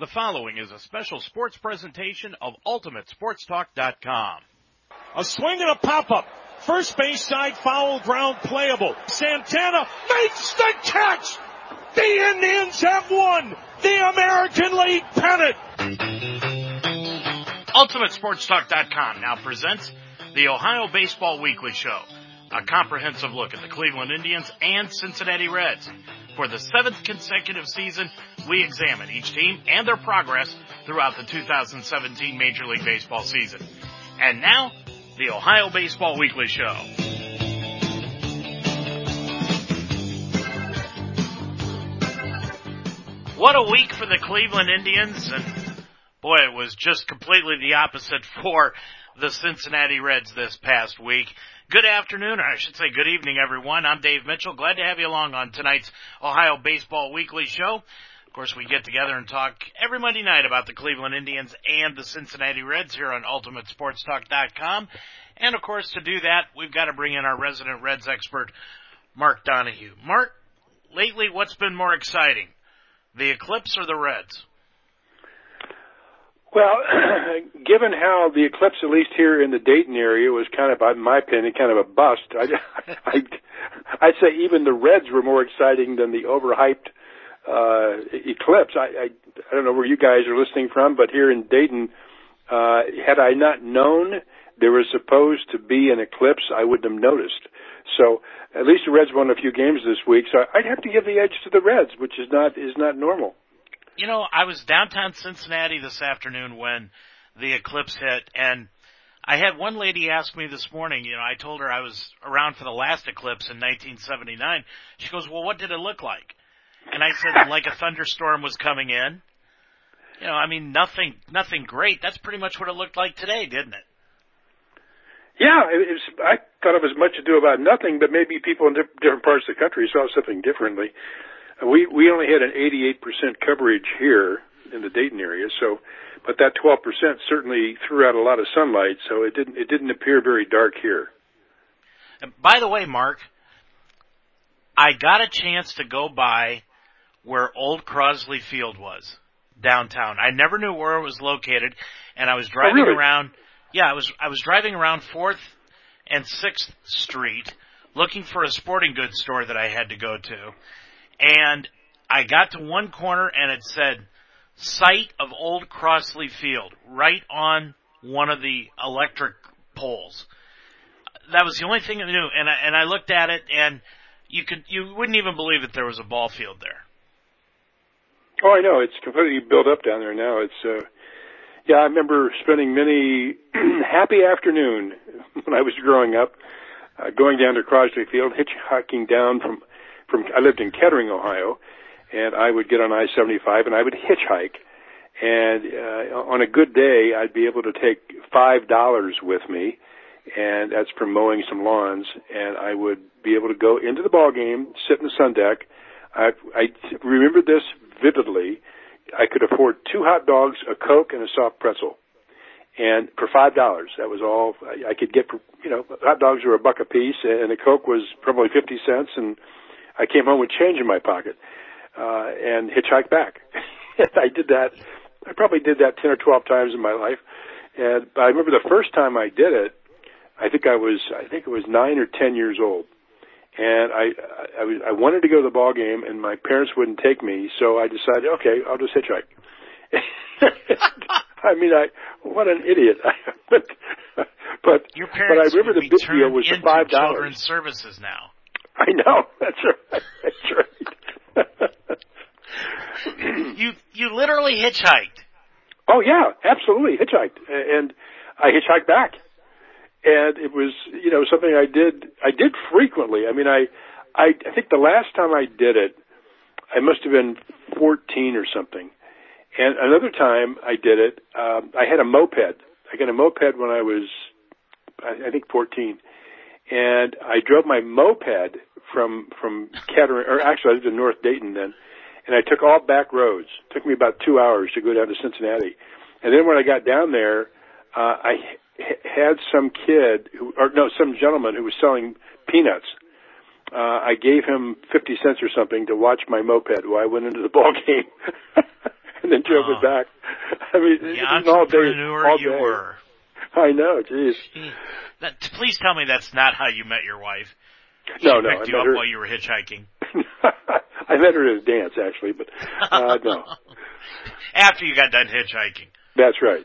The following is a special sports presentation of UltimateSportsTalk.com. A swing and a pop-up. First base side foul ground playable. Santana makes the catch! The Indians have won the American League pennant! UltimateSportsTalk.com now presents the Ohio Baseball Weekly Show, a comprehensive look at the Cleveland Indians and Cincinnati Reds. For the seventh consecutive season, we examine each team and their progress throughout the 2017 Major League Baseball season. And now, the Ohio Baseball Weekly Show. What a week for the Cleveland Indians, and boy, it was just completely the opposite for the Cincinnati Reds this past week. Good afternoon, or I should say good evening, everyone. I'm Dave Mitchell. Glad to have you along on tonight's Ohio Baseball Weekly Show. Of course, we get together and talk every Monday night about the Cleveland Indians and the Cincinnati Reds here on UltimateSportsTalk.com. And of course, to do that, we've got to bring in our resident Reds expert, Mark Donahue. Mark, lately, what's been more exciting? The Eclipse or the Reds? Well, given how the eclipse, at least here in the Dayton area, was kind of, in my opinion, kind of a bust, I, I, I'd say even the Reds were more exciting than the overhyped uh, eclipse. I, I, I don't know where you guys are listening from, but here in Dayton, uh, had I not known there was supposed to be an eclipse, I wouldn't have noticed. So at least the Reds won a few games this week, so I'd have to give the edge to the Reds, which is not is not normal. You know, I was downtown Cincinnati this afternoon when the eclipse hit and I had one lady ask me this morning, you know, I told her I was around for the last eclipse in 1979. She goes, well, what did it look like? And I said, like a thunderstorm was coming in. You know, I mean, nothing, nothing great. That's pretty much what it looked like today, didn't it? Yeah, it was, I thought it was much ado about nothing, but maybe people in different parts of the country saw something differently. We we only had an 88% coverage here in the Dayton area, so but that 12% certainly threw out a lot of sunlight, so it didn't it didn't appear very dark here. And by the way, Mark, I got a chance to go by where Old Crosley Field was downtown. I never knew where it was located, and I was oh, driving oh, really? around. Yeah, I was I was driving around Fourth and Sixth Street looking for a sporting goods store that I had to go to and I got to one corner and it said site of Old Crosley Field right on one of the electric poles. That was the only thing I knew, and I, and I looked at it, and you could you wouldn't even believe that there was a ball field there. Oh, I know it's completely built up down there now. It's uh, yeah, I remember spending many happy afternoon when I was growing up, uh, going down to Crosley Field, hitchhiking down from from I lived in Kettering, Ohio, and I would get on I-75 and I would hitchhike. And uh, on a good day, I'd be able to take five dollars with me, and that's for mowing some lawns. And I would be able to go into the ball game, sit in the sun deck. I, I remember this vividly. I could afford two hot dogs, a coke, and a soft pretzel and for five dollars. That was all I, could get. For, you know, hot dogs were a buck a piece, and a coke was probably fifty cents, and I came home with change in my pocket uh, and hitchhiked back. I did that. I probably did that ten or twelve times in my life. And I remember the first time I did it. I think I was I think it was nine or ten years old, and I I, was, I wanted to go to the ball game, and my parents wouldn't take me, so I decided, okay, I'll just hitchhike. I mean, I what an idiot! but but Your parents but I remember the big deal was five dollars. Children's services now. I know. That's right. That's right. you you literally hitchhiked. Oh yeah, absolutely hitchhiked, and I hitchhiked back, and it was you know something I did I did frequently. I mean I I I think the last time I did it, I must have been fourteen or something, and another time I did it, um, I had a moped. I got a moped when I was I, I think fourteen, and I drove my moped from from Kettering, or actually I lived in North Dayton then, and I took all back roads. It took me about two hours to go down to Cincinnati, and then when I got down there, uh, I h- had some kid, who, or no, some gentleman who was selling peanuts. Uh, I gave him fifty cents or something to watch my moped while I went into the ball game, and then drove Oh. it back. I mean, The was all day, entrepreneur all you day. were. I know, geez. That, please tell me that's not how you met your wife. She No, no, I picked you met up her. while you were hitchhiking. I met her at a dance actually, but uh, no, After you got done hitchhiking. that's right.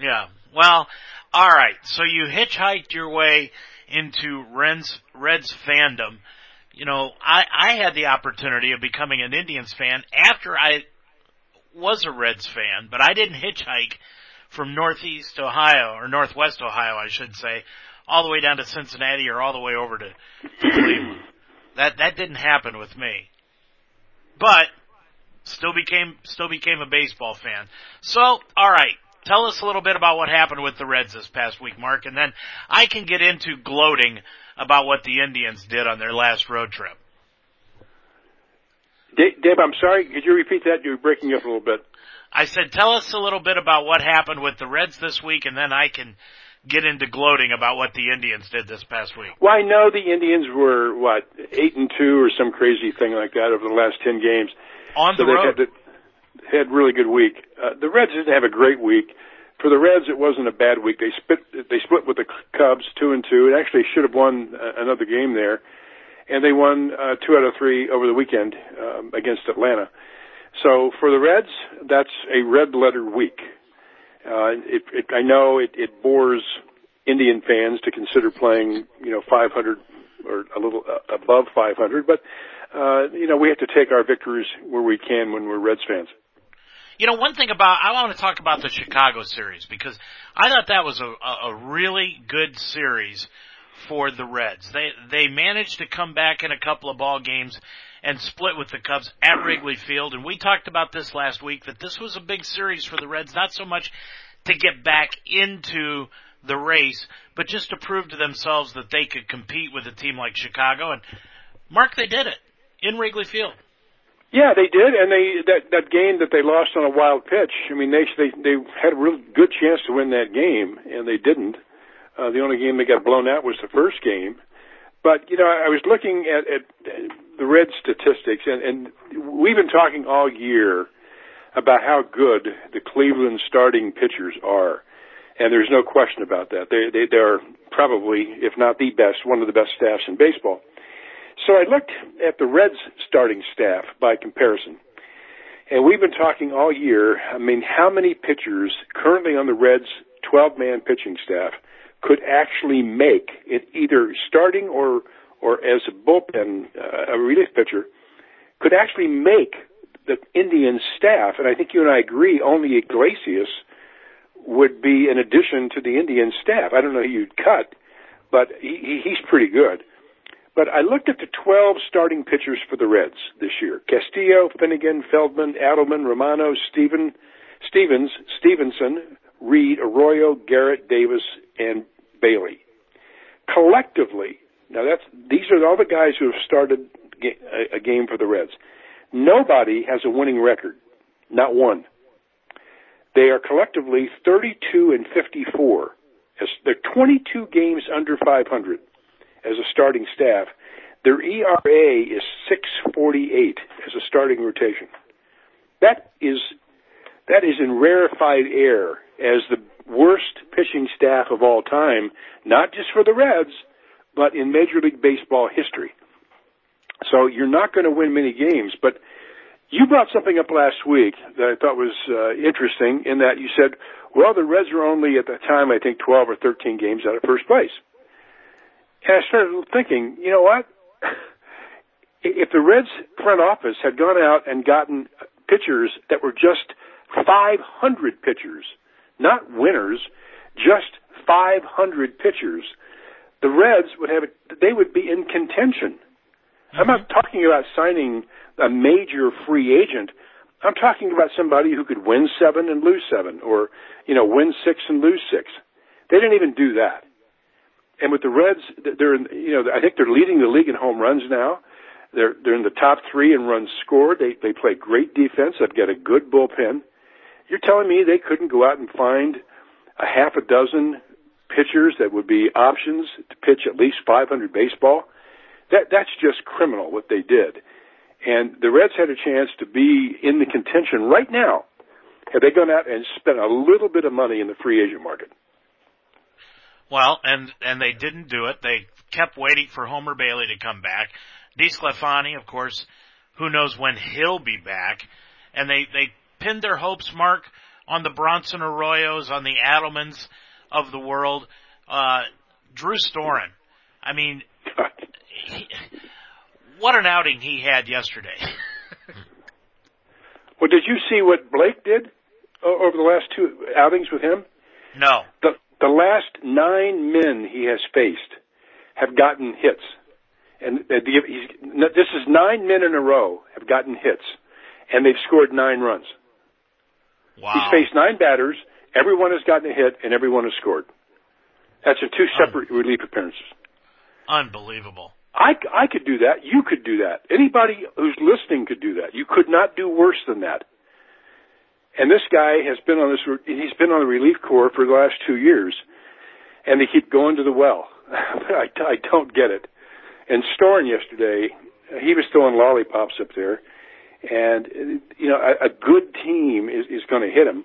Yeah. Well, all right. So you hitchhiked your way into Reds Reds fandom. You know, I I had the opportunity of becoming an Indians fan after I was a Reds fan, but I didn't hitchhike from Northeast Ohio or Northwest Ohio, I should say, all the way down to Cincinnati or all the way over to, to Cleveland. That that didn't happen with me. But still became still became a baseball fan. So, all right, tell us a little bit about what happened with the Reds this past week, Mark, and then I can get into gloating about what the Indians did on their last road trip. Dave, I'm sorry. Could you repeat that? You're breaking up a little bit. I said, tell us a little bit about what happened with the Reds this week, and then I can get into gloating about what the Indians did this past week. Well, I know the Indians were what eight and two or some crazy thing like that over the last ten games. On so the they road. had the, had really good week. Uh, the Reds didn't have a great week. For the Reds, it wasn't a bad week. They split they split with the Cubs two and two. It actually should have won uh, another game there, and they won uh, two out of three over the weekend um, against Atlanta. So for the Reds, that's a red letter week. Uh, I know it, bores Indian fans to consider playing, you know, 500 or a little uh, above 500, but uh, you know we have to take our victories where we can when we're Reds fans. You know, one thing about I want to talk about the Chicago series because I thought that was a, a really good series for the Reds. They they managed to come back in a couple of ball games and split with the Cubs at Wrigley Field, and we talked about this last week that this was a big series for the Reds, not so much to get back into the race, but just to prove to themselves that they could compete with a team like Chicago. And Mark, they did it in Wrigley Field. Yeah, they did, and they that that game that they lost on a wild pitch. I mean, they they they had a real good chance to win that game, and they didn't. Uh, the only game they got blown out was the first game. But you know, I was looking at, at the Red statistics, and, and we've been talking all year about how good the Cleveland starting pitchers are, and there's no question about that. They they they are probably, if not the best, one of the best staffs in baseball. So I looked at the Reds starting staff by comparison. And we've been talking all year, I mean, how many pitchers currently on the Reds 12 man pitching staff could actually make it either starting or, or as a bullpen, uh, a relief pitcher, could actually make the Indian staff, and I think you and I agree, only Iglesias would be an addition to the Indian staff. I don't know who you'd cut, but he, he's pretty good. But I looked at the 12 starting pitchers for the Reds this year. Castillo, Finnegan, Feldman, Adleman, Romano, Steven, Stevens, Stephenson, Reed, Arroyo, Garrett, Davis, and Bailey. Collectively, now that's, these are all the guys who have started a game for the Reds. Nobody has a winning record. Not one. They are collectively 32 and 54. They're 22 games under 500 as a starting staff. Their ERA is 648 as a starting rotation. That is that is in rarefied air as the worst pitching staff of all time, not just for the Reds, but in Major League Baseball history. So you're not going to win many games, but you brought something up last week that I thought was uh, interesting in that you said, well, the Reds are only at the time, I think, 12 or 13 games out of first place. And I started thinking, you know what? If the Reds front office had gone out and gotten pitchers that were just 500 pitchers, not winners, just 500 pitchers, the Reds would have, a, they would be in contention. Mm-hmm. I'm not talking about signing a major free agent. I'm talking about somebody who could win seven and lose seven, or you know, win six and lose six. They didn't even do that. And with the Reds, they're in, you know, I think they're leading the league in home runs now. They're they're in the top three in runs scored. They they play great defense. They've got a good bullpen. You're telling me they couldn't go out and find a half a dozen pitchers that would be options to pitch at least 500 baseball? That that's just criminal what they did. And the Reds had a chance to be in the contention right now, had they gone out and spent a little bit of money in the free agent market? Well, and and they didn't do it. They kept waiting for Homer Bailey to come back. DeSclafani, of course, who knows when he'll be back. And they they pinned their hopes, Mark, on the Bronson Arroyos, on the Adlemans of the world. Uh, Drew Storen. I mean, he, what an outing he had yesterday. well, did you see what Blake did over the last two outings with him? No. The the last nine men he has faced have gotten hits, and uh, he's, this is nine men in a row have gotten hits, and they've scored nine runs. Wow. He's faced nine batters. Everyone has gotten a hit, and everyone has scored. That's in two separate Un- relief appearances. Unbelievable. I, I could do that. You could do that. Anybody who's listening could do that. You could not do worse than that. And this guy has been on this, he's been on the relief corps for the last two years, and they keep going to the well. I, I don't get it. And Storen yesterday, he was throwing lollipops up there, and you know a, a good team is, is going to hit him,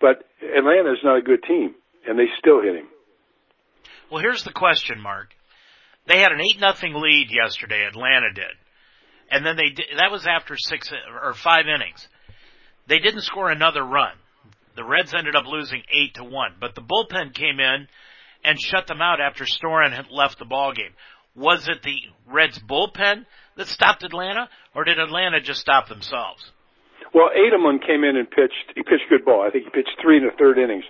but Atlanta is not a good team, and they still hit him. Well, here's the question, Mark. They had an eight nothing lead yesterday. Atlanta did, and then they did, that was after six or five innings. They didn't score another run. The Reds ended up losing eight to one, but the bullpen came in and shut them out after Storen had left the ball game. Was it the Reds bullpen that stopped Atlanta, or did Atlanta just stop themselves? Well, Adleman came in and pitched. He pitched good ball. I think he pitched three in the third innings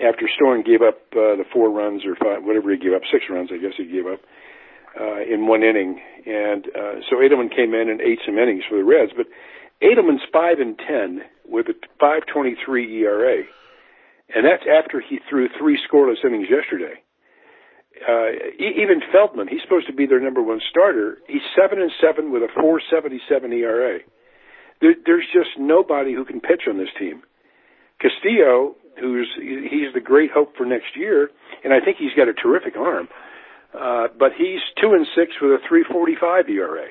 after Storen gave up uh, the four runs or five, whatever he gave up, six runs, I guess he gave up uh, in one inning. And uh, so Adleman came in and ate some innings for the Reds. But Adleman's five and ten with a 5.23 ERA, and that's after he threw three scoreless innings yesterday. Uh, even Feldman, he's supposed to be their number one starter. He's seven and seven with a 4.77 ERA. There, there's just nobody who can pitch on this team. Castillo, who's he's the great hope for next year, and I think he's got a terrific arm. Uh, but he's two and six with a 3.45 ERA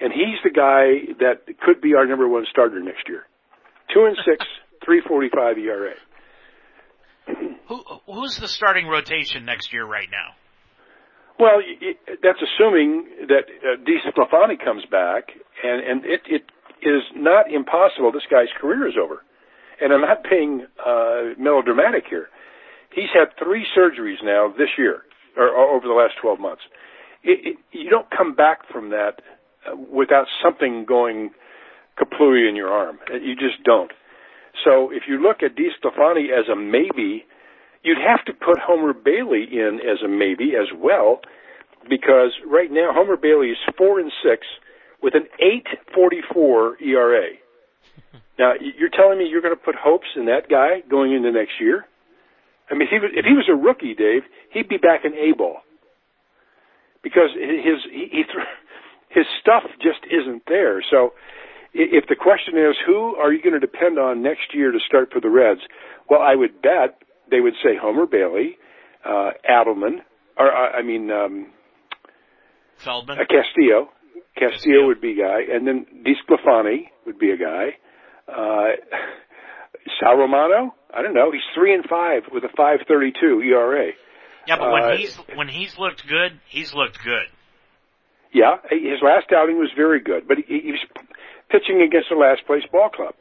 and he's the guy that could be our number one starter next year. Two and six, three forty five ERA. Who who's the starting rotation next year right now? Well, that's assuming that uh, DeSclafani comes back, and and it it is not impossible. This guy's career is over, and I'm not being uh, melodramatic here. He's had three surgeries now this year, or, or over the last 12 months. It, it, you don't come back from that without something going kaplowy in your arm. You just don't. So if you look at DeSclafani as a maybe, you'd have to put Homer Bailey in as a maybe as well, because right now Homer Bailey is four and six with an eight forty four ERA. Now you're telling me you're going to put hopes in that guy going into next year? I mean, if he was, if he was a rookie, Dave, he'd be back in A ball because his he, he his stuff just isn't there. So if the question is who are you going to depend on next year to start for the Reds, well, I would bet they would say Homer Bailey, uh, Adleman, or uh, I mean um, Feldman, uh, Castillo. Castillo, Castillo would be a guy, and then DeSclafani would be a guy. Uh, Sal Romano, I don't know. He's three and five with a five thirty two ERA. Yeah, but when uh, he's when he's looked good, he's looked good. Yeah, his last outing was very good, but he, he was pitching against the last place ball club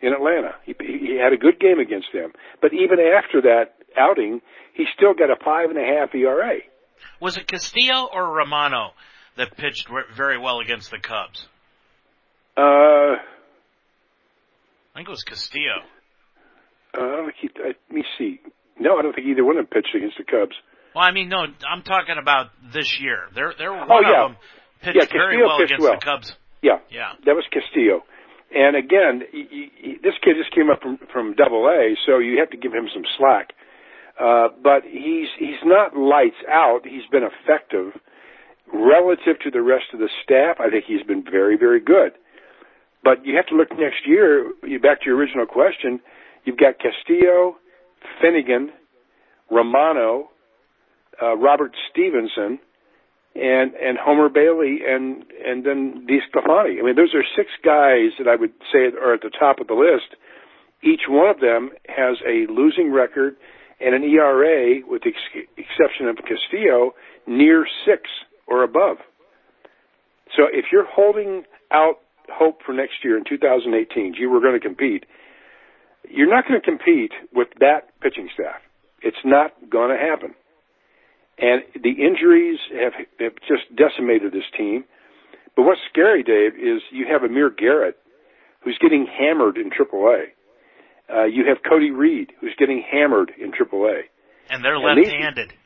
in Atlanta. He, he had a good game against them, but even after that outing, he still got a five and a half ERA. Was it Castillo or Romano that pitched very well against the Cubs? Uh, I think it was Castillo. Uh, I don't think he, uh, let me see. No, I don't think either one of them pitched against the Cubs. Well, I mean, no, I'm talking about this year. They're they're one oh, yeah. of them pitched yeah, very well against well. the Cubs. Yeah, yeah, that was Castillo. And again, he, he, this kid just came up from from Double A, so you have to give him some slack. Uh, but he's he's not lights out. He's been effective relative to the rest of the staff. I think he's been very very good. But you have to look next year. You back to your original question. You've got Castillo, Finnegan, Romano, uh, Robert Stephenson, and and Homer Bailey, and and then DeSclafani. I mean, those are six guys that I would say are at the top of the list. Each one of them has a losing record and an ERA, with the ex- exception of Castillo, near six or above. So if you're holding out hope for next year in 2018, you we're going to compete, you're not going to compete with that pitching staff. It's not going to happen. And the injuries have, have just decimated this team. But what's scary, Dave, is you have Amir Garrett, who's getting hammered in AAA. Uh, you have Cody Reed, who's getting hammered in AAA. And they're left-handed. These,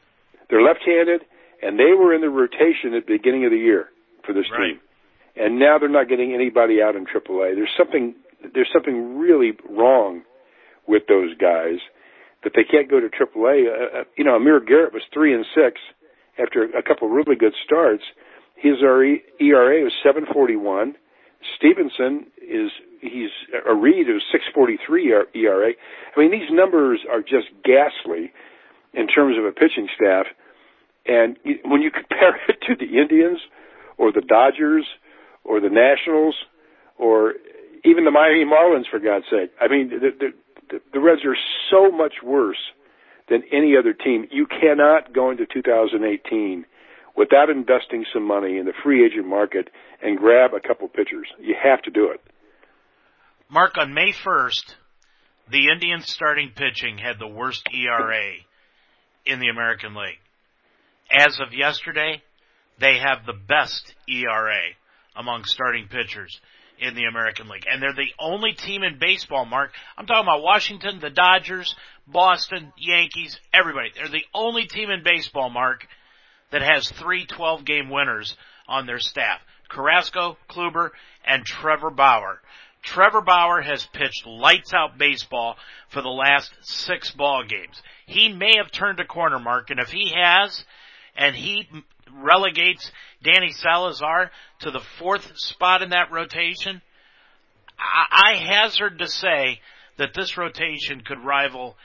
they're left-handed, and they were in the rotation at the beginning of the year for this right. team. And now they're not getting anybody out in AAA. There's something there's something really wrong with those guys that they can't go to AAA. Uh, uh, you know, Amir Garrett was three and six after a couple of really good starts. His ERA was 741. Stephenson is he's a read of 643 ERA. I mean, these numbers are just ghastly in terms of a pitching staff. And when you compare it to the Indians or the Dodgers or the Nationals or even the Miami Marlins, for God's sake, I mean, the, the, Reds are so much worse than any other team. You cannot go into 2018 without investing some money in the free agent market and grab a couple pitchers. You have to do it. Mark, on May 1st, the Indians starting pitching had the worst ERA in the American League. As of yesterday, they have the best ERA among starting pitchers in the American League. And they're the only team in baseball, Mark. I'm talking about Washington, the Dodgers, Boston, Yankees, everybody. They're the only team in baseball, Mark, that has three 12 game winners on their staff. Carrasco, Kluber, and Trevor Bauer. Trevor Bauer has pitched lights out baseball for the last six ball games. He may have turned a corner, Mark, and if he has, and he relegates Danny Salazar to the fourth spot in that rotation, I, I hazard to say that this rotation could rival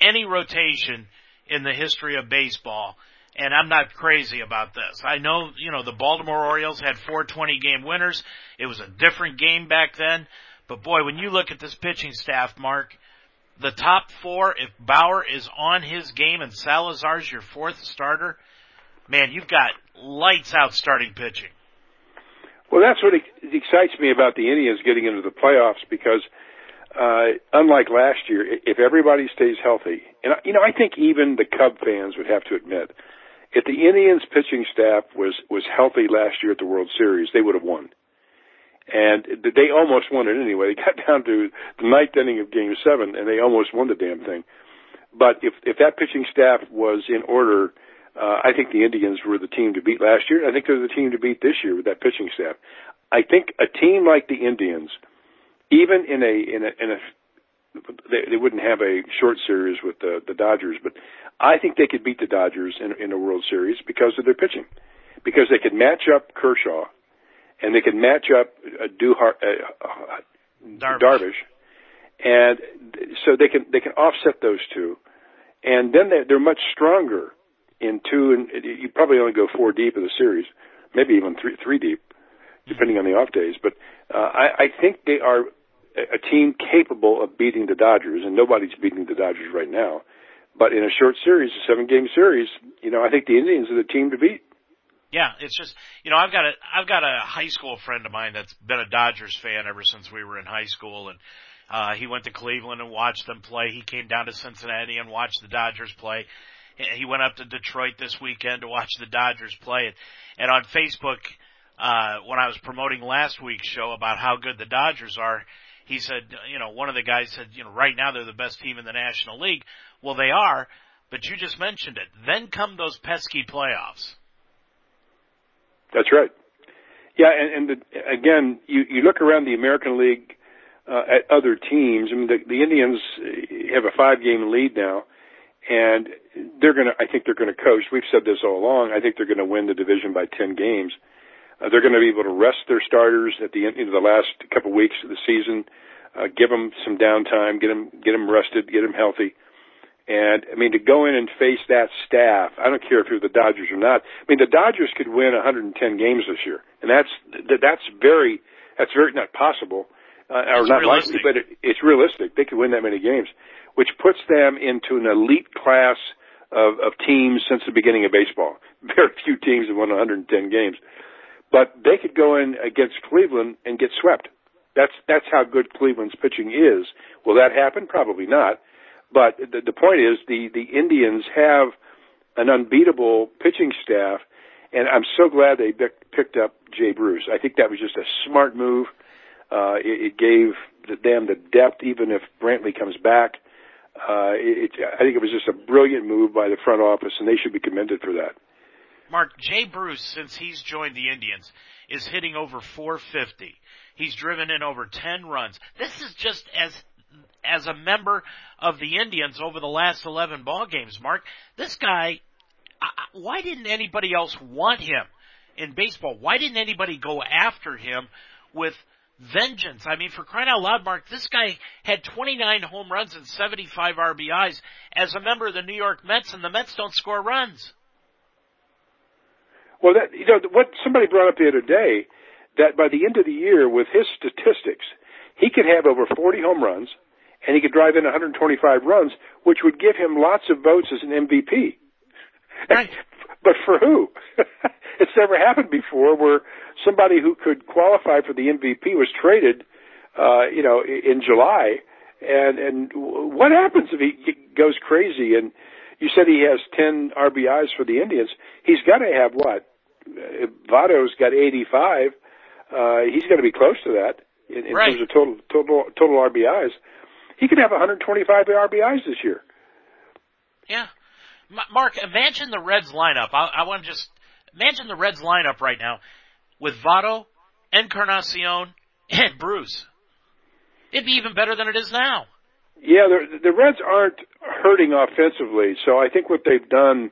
any rotation in the history of baseball and I'm not crazy about this. I know, you know, the Baltimore Orioles had four 20 game winners. It was a different game back then. But boy, when you look at this pitching staff, Mark, the top four, if Bauer is on his game and Salazar's your fourth starter, man, you've got lights out starting pitching. Well, that's what excites me about the Indians getting into the playoffs because, uh, unlike last year, if everybody stays healthy, and you know, I think even the Cub fans would have to admit if the Indians pitching staff was was healthy last year at the World Series, they would have won. And they almost won it anyway. They got down to the ninth inning of Game Seven, and they almost won the damn thing. But if if that pitching staff was in order, uh, I think the Indians were the team to beat last year. I think they're the team to beat this year with that pitching staff. I think a team like the Indians, even in a in a in a they, they wouldn't have a short series with the, the Dodgers, but I think they could beat the Dodgers in, in a World Series because of their pitching, because they could match up Kershaw, and they could match up uh, Duhar, uh, uh, Darvish. Darvish, and so they can they can offset those two, and then they, they're much stronger in two, and you probably only go four deep in the series, maybe even three three deep, depending on the off days. But uh, I, I think they are a team capable of beating the Dodgers, and nobody's beating the Dodgers right now. But in a short series, a seven game series, you know, I think the Indians are the team to beat. Yeah, it's just you know I've got a I've got a high school friend of mine that's been a Dodgers fan ever since we were in high school, and uh, he went to Cleveland and watched them play. He came down to Cincinnati and watched the Dodgers play. He went up to Detroit this weekend to watch the Dodgers play. And, and on Facebook, uh, when I was promoting last week's show about how good the Dodgers are, he said, you know, one of the guys said, you know, right now they're the best team in the National League. Well, they are, but you just mentioned it. Then come those pesky playoffs. That's right. Yeah, and, and the, again, you, you look around the American League uh, at other teams. I mean, the, the Indians have a five-game lead now, and they're going to. I think they're going to coach. We've said this all along. I think they're going to win the division by ten games. Uh, they're going to be able to rest their starters at the end of the last couple weeks of the season, uh, give them some downtime, get them get them rested, get them healthy. And I mean, to go in and face that staff, I don't care if you're the Dodgers or not. I mean, the Dodgers could win 110 games this year, and that's that's very that's very not possible. uh, or It's not realistic. likely, but it, it's realistic. They could win that many games, which puts them into an elite class of, of teams since the beginning of baseball. Very few teams have won 110 games, but they could go in against Cleveland and get swept. That's that's how good Cleveland's pitching is. Will that happen? Probably not. But the, the point is, the the Indians have an unbeatable pitching staff, and I'm so glad they picked up Jay Bruce. I think that was just a smart move. Uh, it, it gave them the depth, even if Brantley comes back. Uh, it, I think it was just a brilliant move by the front office, and they should be commended for that. Mark, Jay Bruce, since he's joined the Indians, is hitting over 450. He's driven in over 10 runs. This is just as as a member of the Indians over the last 11 ball games, Mark. This guy, why didn't anybody else want him in baseball? Why didn't anybody go after him with vengeance? I mean, for crying out loud, Mark, this guy had 29 home runs and 75 RBIs as a member of the New York Mets, and the Mets don't score runs. Well, that you know what somebody brought up the other day that by the end of the year, with his statistics, he could have over 40 home runs, and he could drive in 125 runs, which would give him lots of votes as an MVP. Right. but for who? it's never happened before where somebody who could qualify for the MVP was traded, uh, you know, in July. And, and what happens if he goes crazy? And you said he has 10 RBIs for the Indians. He's got to have what? Votto's got 85. Uh, he's got to be close to that in, in right. terms of total, total, total RBIs. He could have 125 RBIs this year. Yeah. Mark, imagine the Reds lineup. I, I want to just imagine the Reds lineup right now with Votto, Encarnacion, and Bruce. It'd be even better than it is now. Yeah, the, the Reds aren't hurting offensively, so I think what they've done.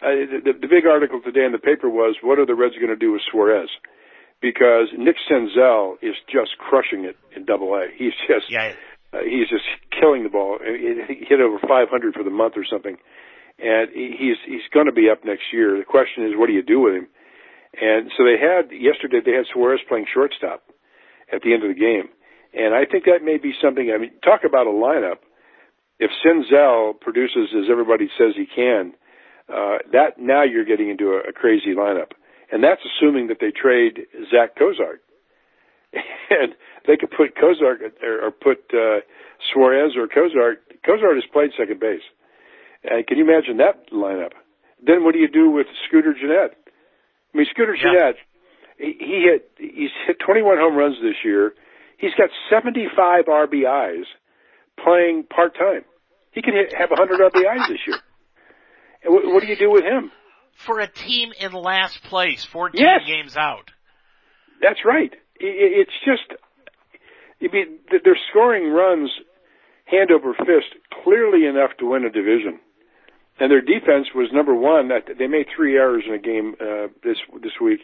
Uh, the, the big article today in the paper was, "What are the Reds going to do with Suarez?" Because Nick Senzel is just crushing it in Double A. He's just yeah. uh, he's just killing the ball. He hit over 500 for the month or something and he's he's going to be up next year. The question is, what do you do with him? And so they had yesterday. They had Suarez playing shortstop at the end of the game, and I think that may be something. I mean, talk about a lineup. If Senzel produces as everybody says he can, uh, that now you're getting into a, a crazy lineup, and that's assuming that they trade Zach Cozart, and they could put Cozart or, or put uh, Suarez or Cozart. Cozart has played second base. Uh, can you imagine that lineup? Then what do you do with Scooter Gennett? I mean, Scooter yeah. Gennett, he, he hit, he's hit 21 home runs this year. He's got 75 RBIs playing part time. He can hit, have 100 RBIs this year. And what, what do you do with him? For a team in last place, 14 yes. games out. That's right. It, it's just, I mean, they're scoring runs hand over fist, clearly enough to win a division and their defense was number one. They made three errors in a game uh, this this week,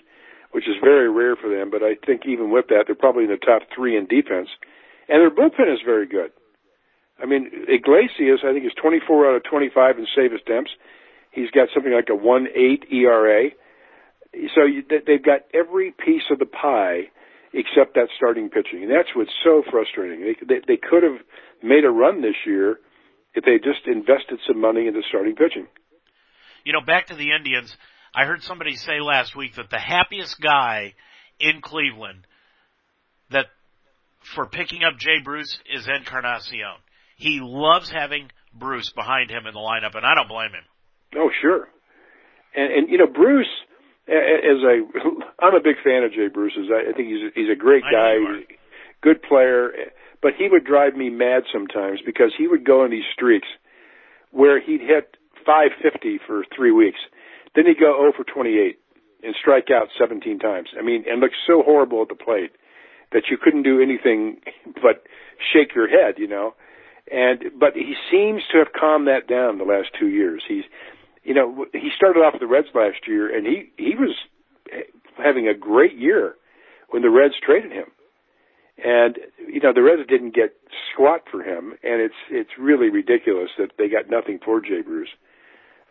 which is very rare for them. But I think even with that, they're probably in the top three in defense, and their bullpen is very good. I mean, Iglesias, I think, is 24 out of 25 in save attempts. He's got something like a 1.8 ERA. So you, they've got every piece of the pie except that starting pitching, and that's what's so frustrating. They they, they could have made a run this year if they just invested some money into starting pitching. You know, back to the Indians, I heard somebody say last week that the happiest guy in Cleveland that for picking up Jay Bruce is Encarnacion. He loves having Bruce behind him in the lineup, and I don't blame him. Oh, sure. And, and you know, Bruce, as a, I'm a big fan of Jay Bruce's. I think he's a, he's a great guy, good player but he would drive me mad sometimes because he would go in these streaks where he'd hit 550 for three weeks. Then he'd go 0 for 28 and strike out 17 times. I mean, and look so horrible at the plate that you couldn't do anything but shake your head, you know. And but he seems to have calmed that down the last two years. He's, you know, he started off with the Reds last year, and he he was having a great year when the Reds traded him. And you know the Reds didn't get squat for him, and it's it's really ridiculous that they got nothing for Jay Bruce.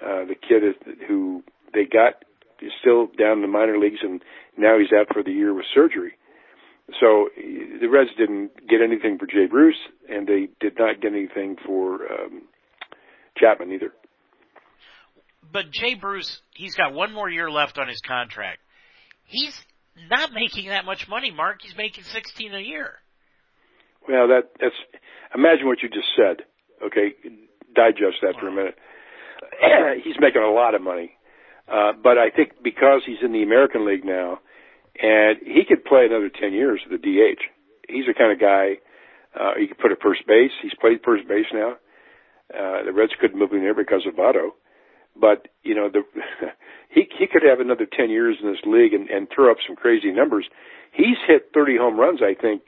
Uh, the kid is, who they got is still down in the minor leagues, and now he's out for the year with surgery. So the Reds didn't get anything for Jay Bruce, and they did not get anything for um, Chapman either. But Jay Bruce, he's got one more year left on his contract. He's not making that much money, Mark. He's making sixteen a year. Well, that that's imagine what you just said. Okay, digest that for a minute. he's making a lot of money, uh, but I think because he's in the American League now, and he could play another 10 years at the DH. He's the kind of guy, uh, he could put at first base. He's played first base now. Uh, the Reds couldn't move him there because of Votto. But, you know, the, he, he could have another 10 years in this league and, and throw up some crazy numbers. He's hit 30 home runs, I think,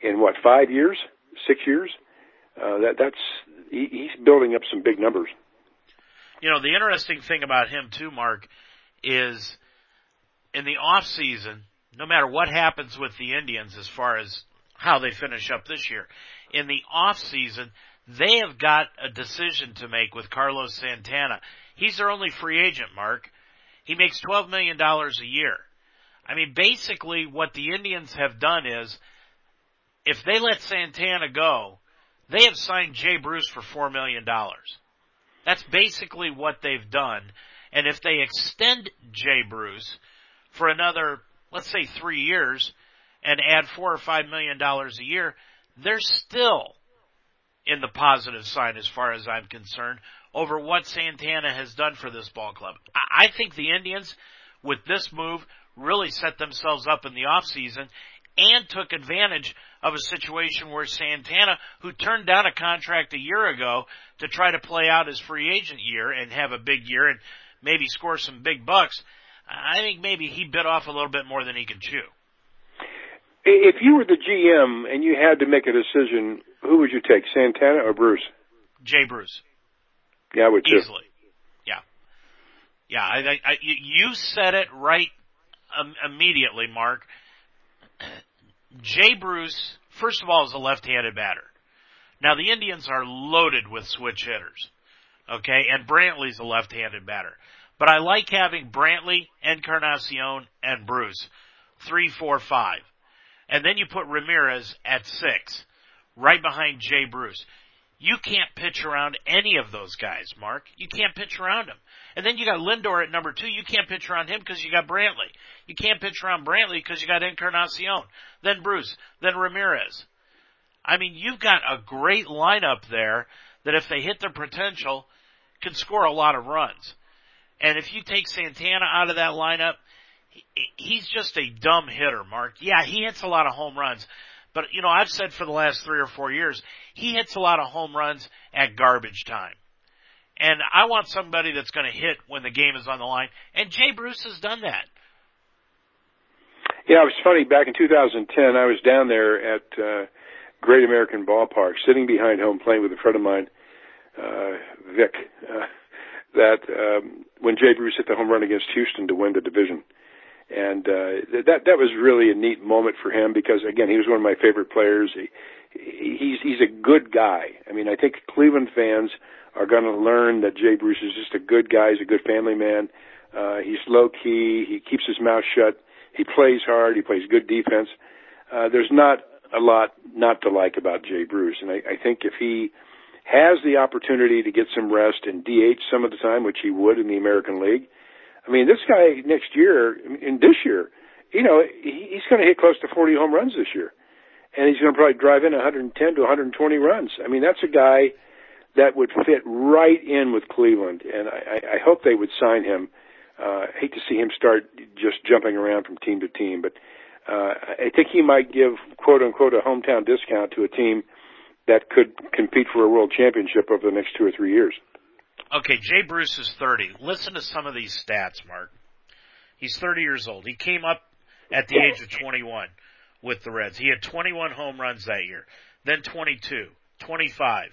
in what, five years? Six years? Uh, that, that's, he, he's building up some big numbers. You know, the interesting thing about him too, Mark, is in the off season, no matter what happens with the Indians as far as how they finish up this year, in the off season, they have got a decision to make with Carlos Santana. He's their only free agent, Mark. He makes $12 million a year. I mean, basically what the Indians have done is, if they let Santana go, they have signed Jay Bruce for $4 million. That's basically what they've done. And if they extend Jay Bruce, for another, let's say three years and add four or five million dollars a year, they're still in the positive side as far as I'm concerned over what Santana has done for this ball club. I think the Indians, with this move, really set themselves up in the offseason and took advantage of a situation where Santana, who turned down a contract a year ago to try to play out his free agent year and have a big year and maybe score some big bucks, I think maybe he bit off a little bit more than he can chew. If you were the GM and you had to make a decision, who would you take, Santana or Bruce? Jay Bruce. Yeah, I would too. Easily. Yeah. Yeah, I, I, I, you said it right um, immediately, Mark. Jay Bruce, first of all, is a left-handed batter. Now the Indians are loaded with switch hitters. Okay, and Brantley's a left-handed batter. But I like having Brantley, Encarnacion, and Bruce. Three, four, five. And then you put Ramirez at six, right behind Jay Bruce. You can't pitch around any of those guys, Mark. You can't pitch around them. And then you got Lindor at number two. You can't pitch around him because you got Brantley. You can't pitch around Brantley because you got Encarnacion. Then Bruce. Then Ramirez. I mean, you've got a great lineup there that if they hit their potential, can score a lot of runs. And if you take Santana out of that lineup, he's just a dumb hitter, Mark. Yeah, he hits a lot of home runs. But, you know, I've said for the last three or four years, he hits a lot of home runs at garbage time. And I want somebody that's going to hit when the game is on the line. And Jay Bruce has done that. Yeah, it was funny. Back in 2010, I was down there at uh, Great American Ballpark, sitting behind home plate with a friend of mine, uh, Vic. Uh, that um, when Jay Bruce hit the home run against Houston to win the division. And uh, that that was really a neat moment for him because again he was one of my favorite players. He, he's he's a good guy. I mean I think Cleveland fans are going to learn that Jay Bruce is just a good guy. He's a good family man. Uh, he's low key. He keeps his mouth shut. He plays hard. He plays good defense. Uh, there's not a lot not to like about Jay Bruce, and I, I think if he has the opportunity to get some rest and DH some of the time, which he would in the American League. I mean, this guy next year, in this year, you know, he's going to hit close to 40 home runs this year. And he's going to probably drive in 110 to 120 runs. I mean, that's a guy that would fit right in with Cleveland. And I, I hope they would sign him. Uh, hate to see him start just jumping around from team to team, but uh, I think he might give quote unquote a hometown discount to a team that could compete for a world championship over the next two or three years. Okay, Jay Bruce is 30. Listen to some of these stats, Mark. He's 30 years old. He came up at the age of 21 with the Reds. He had 21 home runs that year, then 22, 25,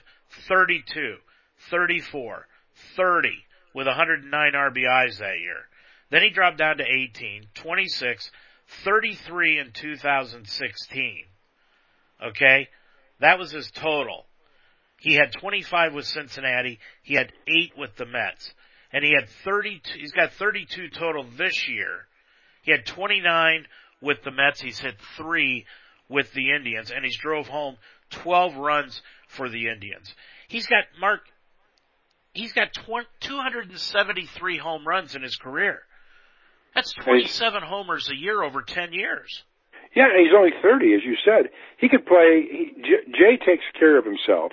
32, 34, 30 with 109 RBIs that year. Then he dropped down to 18, 26, 33 in 2016. Okay? That was his total. He had 25 with Cincinnati. He had 8 with the Mets. And he had 32, he's got 32 total this year. He had 29 with the Mets. He's hit three with the Indians and he's drove home 12 runs for the Indians. He's got Mark, he's got 273 home runs in his career. That's 27 homers a year over 10 years. Yeah, and he's only 30, as you said. He could play, he, Jay takes care of himself.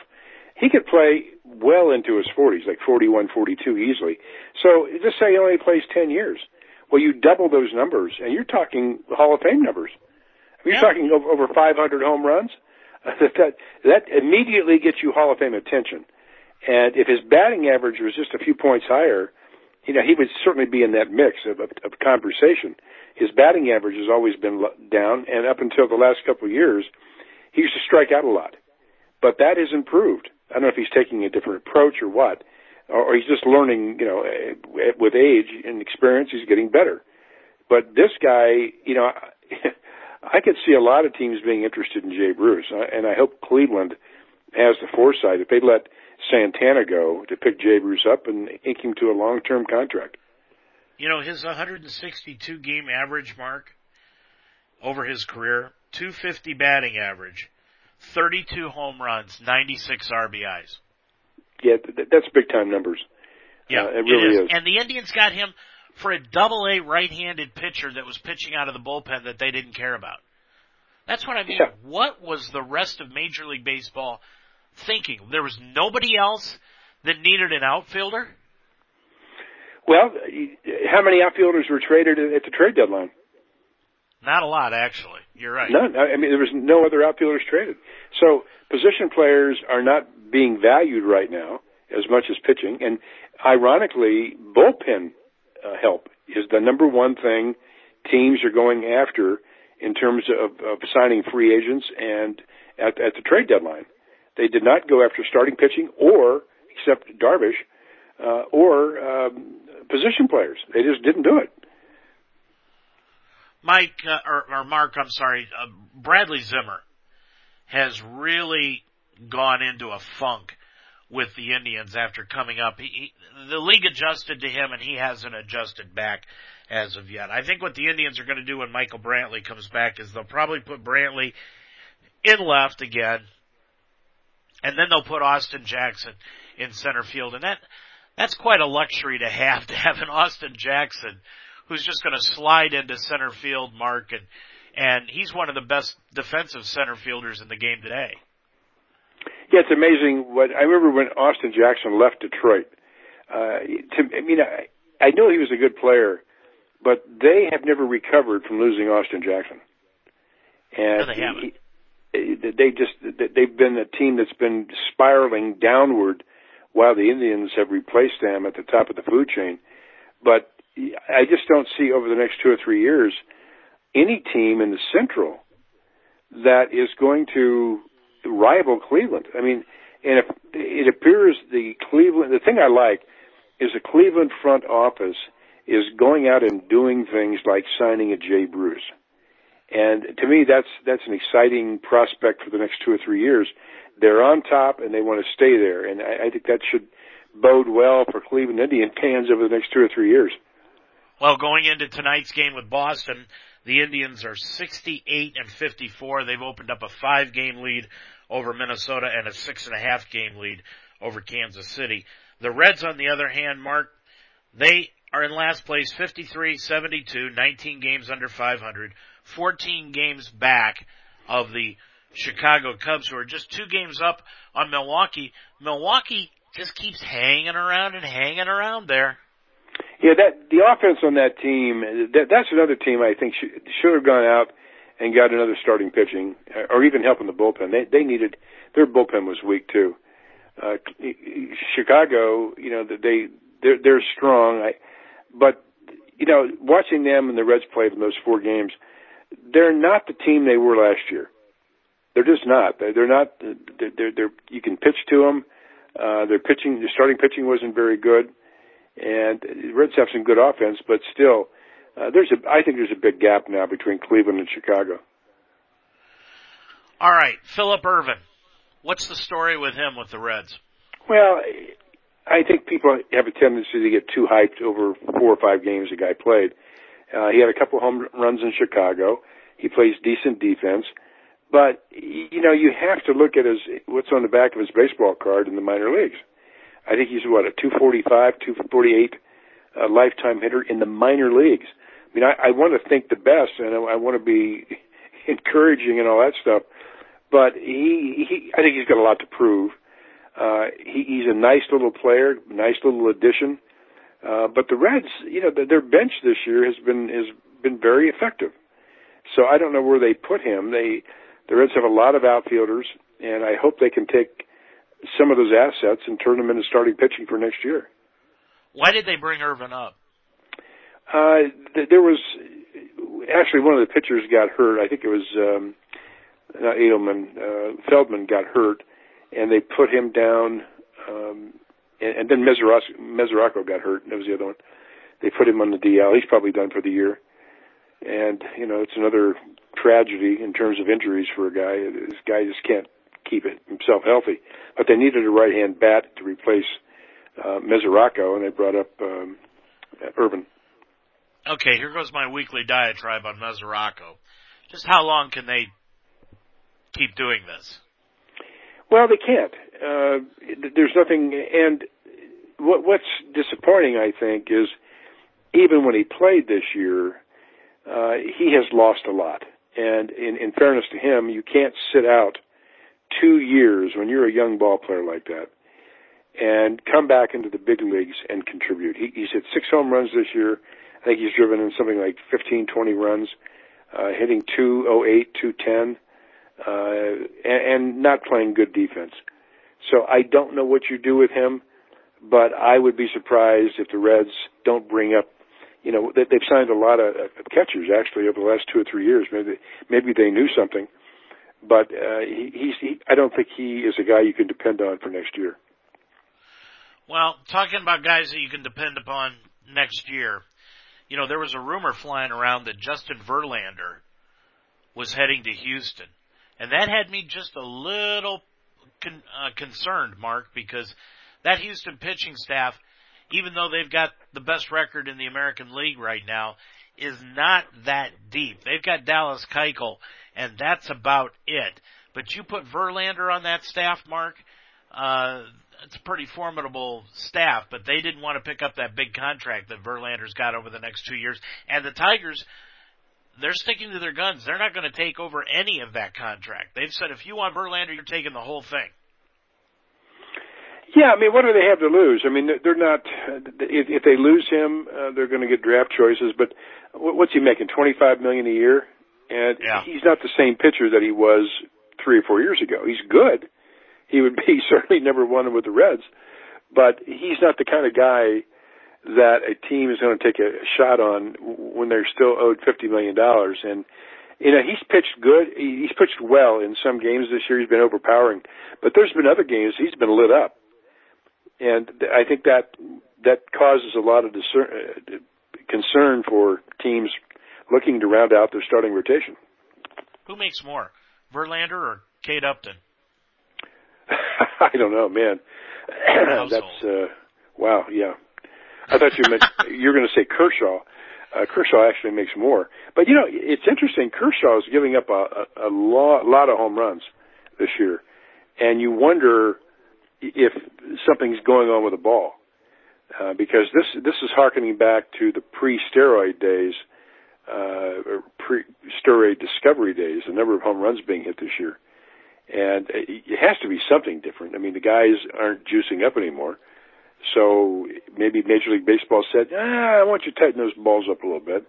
He could play well into his 40s, like 41, 42 easily. So just say he only plays 10 years. Well, you double those numbers, and you're talking Hall of Fame numbers. You're yeah. talking over, over 500 home runs. that, that that immediately gets you Hall of Fame attention. And if his batting average was just a few points higher, you know, he would certainly be in that mix of, of, of conversation. His batting average has always been down, and up until the last couple of years, he used to strike out a lot. But that has improved. I don't know if he's taking a different approach or what, or, he's just learning. You know, eh, with age and experience, he's getting better. But this guy, you know, I could see a lot of teams being interested in Jay Bruce, and I hope Cleveland has the foresight if they let Santana go to pick Jay Bruce up and ink him to a long-term contract. You know, his 162 game average mark over his career, 250 batting average, 32 home runs, 96 RBIs. Yeah, that's big time numbers. Yeah, uh, it really is. is. And the Indians got him for a double A right-handed pitcher that was pitching out of the bullpen that they didn't care about. That's what I mean. Yeah. What was the rest of Major League Baseball thinking? There was nobody else that needed an outfielder? Well, how many outfielders were traded at the trade deadline? Not a lot, actually. You're right. None. I mean, there was no other outfielders traded. So position players are not being valued right now as much as pitching. And ironically, bullpen uh, help is the number one thing teams are going after in terms of, of signing free agents and at, at the trade deadline. They did not go after starting pitching or, except Darvish, uh, or um, position players. They just didn't do it. Mike uh, or, or Mark, I'm sorry, uh, Bradley Zimmer has really gone into a funk with the Indians after coming up. He, he, the league adjusted to him and he hasn't adjusted back as of yet. I think what the Indians are going to do when Michael Brantley comes back is they'll probably put Brantley in left again and then they'll put Austin Jackson in center field and that that's quite a luxury to have to have an Austin Jackson who's just going to slide into center field mark and and he's one of the best defensive center fielders in the game today. Yeah, it's amazing what I remember when Austin Jackson left Detroit. Uh, to, I mean, I, I know he was a good player, but they have never recovered from losing Austin Jackson. And no, they haven't. He, they just they've been a team that's been spiraling downward while the Indians have replaced them at the top of the food chain. But I just don't see over the next two or three years any team in the Central that is going to rival Cleveland. I mean, and if it appears the Cleveland, the thing I like is the Cleveland front office is going out and doing things like signing a Jay Bruce. And to me, that's, that's an exciting prospect for the next two or three years. They're on top and they want to stay there. And I, I think that should bode well for Cleveland Indian fans over the next two or three years. Well, going into tonight's game with Boston, the Indians are 68 and 54. They've opened up a five game lead over Minnesota and a six and a half game lead over Kansas City. The Reds, on the other hand, Mark, they are in last place 53-72, 19 games under 500, 14 games back of the Chicago Cubs who are just two games up on Milwaukee. Milwaukee just keeps hanging around and hanging around there. Yeah, that the offense on that team. That, that's another team I think should, should have gone out and got another starting pitching, uh, or even helping the bullpen. They they needed their bullpen was weak too. Uh, Chicago, you know, they they're they're strong. I, but you know, watching them and the Reds play in those four games, they're not the team they were last year. They're just not. They're, they're not. They're, they're, they're you can pitch to them. Uh, their pitching, their starting pitching wasn't very good, and the Reds have some good offense, but still, uh, there's a, I think there's a big gap now between Cleveland and Chicago. All right, Phillip Ervin. What's the story with him with the Reds? Well, I think people have a tendency to get too hyped over four or five games the guy played. Uh, he had a couple home runs in Chicago. He plays decent defense, but you know you have to look at his what's on the back of his baseball card in the minor leagues. I think he's what a 245, 248 uh, lifetime hitter in the minor leagues. I mean, I, I want to think the best, and I, I want to be encouraging and all that stuff. But he, he, I think he's got a lot to prove. Uh, he, he's a nice little player, nice little addition. Uh, but the Reds, you know, their bench this year has been has been very effective. So I don't know where they put him. They the Reds have a lot of outfielders, and I hope they can take some of those assets and turn them into starting pitching for next year. Why did they bring Ervin up? Uh, th- there was actually one of the pitchers got hurt. I think it was um, not Adleman. Uh, Feldman got hurt, and they put him down. Um, and, and then Mesoraco got hurt. That was the other one. They put him on the DL. He's probably done for the year. And you know, it's another tragedy in terms of injuries for a guy. This guy just can't keep it himself healthy. But they needed a right-hand bat to replace uh, and they brought up um, Ervin. Okay, here goes my weekly diatribe on Mesoraco. Just how long can they keep doing this? Well, they can't. Uh, there's nothing, and what, what's disappointing, I think, is even when he played this year, uh, he has lost a lot. And in, in fairness to him, you can't sit out two years when you're a young ball player like that and come back into the big leagues and contribute. He, he's hit six home runs this year. I think he's driven in something like 15, 20 runs, uh, hitting 208, 210, uh, and, and not playing good defense. So I don't know what you do with him, but I would be surprised if the Reds don't bring up you know they, they've signed a lot of, of catchers actually over the last two or three years. Maybe maybe they knew something, but uh, he. He, I don't think he is a guy you can depend on for next year. Well, talking about guys that you can depend upon next year, you know, there was a rumor flying around that Justin Verlander was heading to Houston. And that had me just a little con- uh, concerned, Mark, because that Houston pitching staff, even though they've got the best record in the American League right now, is not that deep. They've got Dallas Keuchel, and that's about it. But you put Verlander on that staff, Mark, uh, it's a pretty formidable staff, but they didn't want to pick up that big contract that Verlander's got over the next two years. And the Tigers, they're sticking to their guns. They're not going to take over any of that contract. They've said if you want Verlander, you're taking the whole thing. Yeah, I mean, what do they have to lose? I mean, they're not. If, they lose him, uh, they're going to get draft choices. But what's he making? Twenty five million a year, and yeah. he's not the same pitcher that he was three or four years ago. He's good, he would be certainly number one with the Reds, but he's not the kind of guy that a team is going to take a shot on when they're still owed fifty million dollars. And you know he's pitched good. He's pitched well in some games this year. He's been overpowering, but there's been other games he's been lit up, and I think that that causes a lot of discern, uh, concern for teams looking to round out their starting rotation. Who makes more, Verlander or Kate Upton? I don't know, man. That's uh wow, yeah. I thought you meant you're going to say Kershaw. Uh, Kershaw actually makes more, but you know it's interesting. Kershaw is giving up a, a, a lot, lot of home runs this year, and you wonder if something's going on with the ball uh, because this this is harkening back to the pre-steroid days, uh, pre-steroid discovery days. The number of home runs being hit this year and it has to be something different. I mean, the guys aren't juicing up anymore, so maybe Major League Baseball said, ah, "I want you to tighten those balls up a little bit,"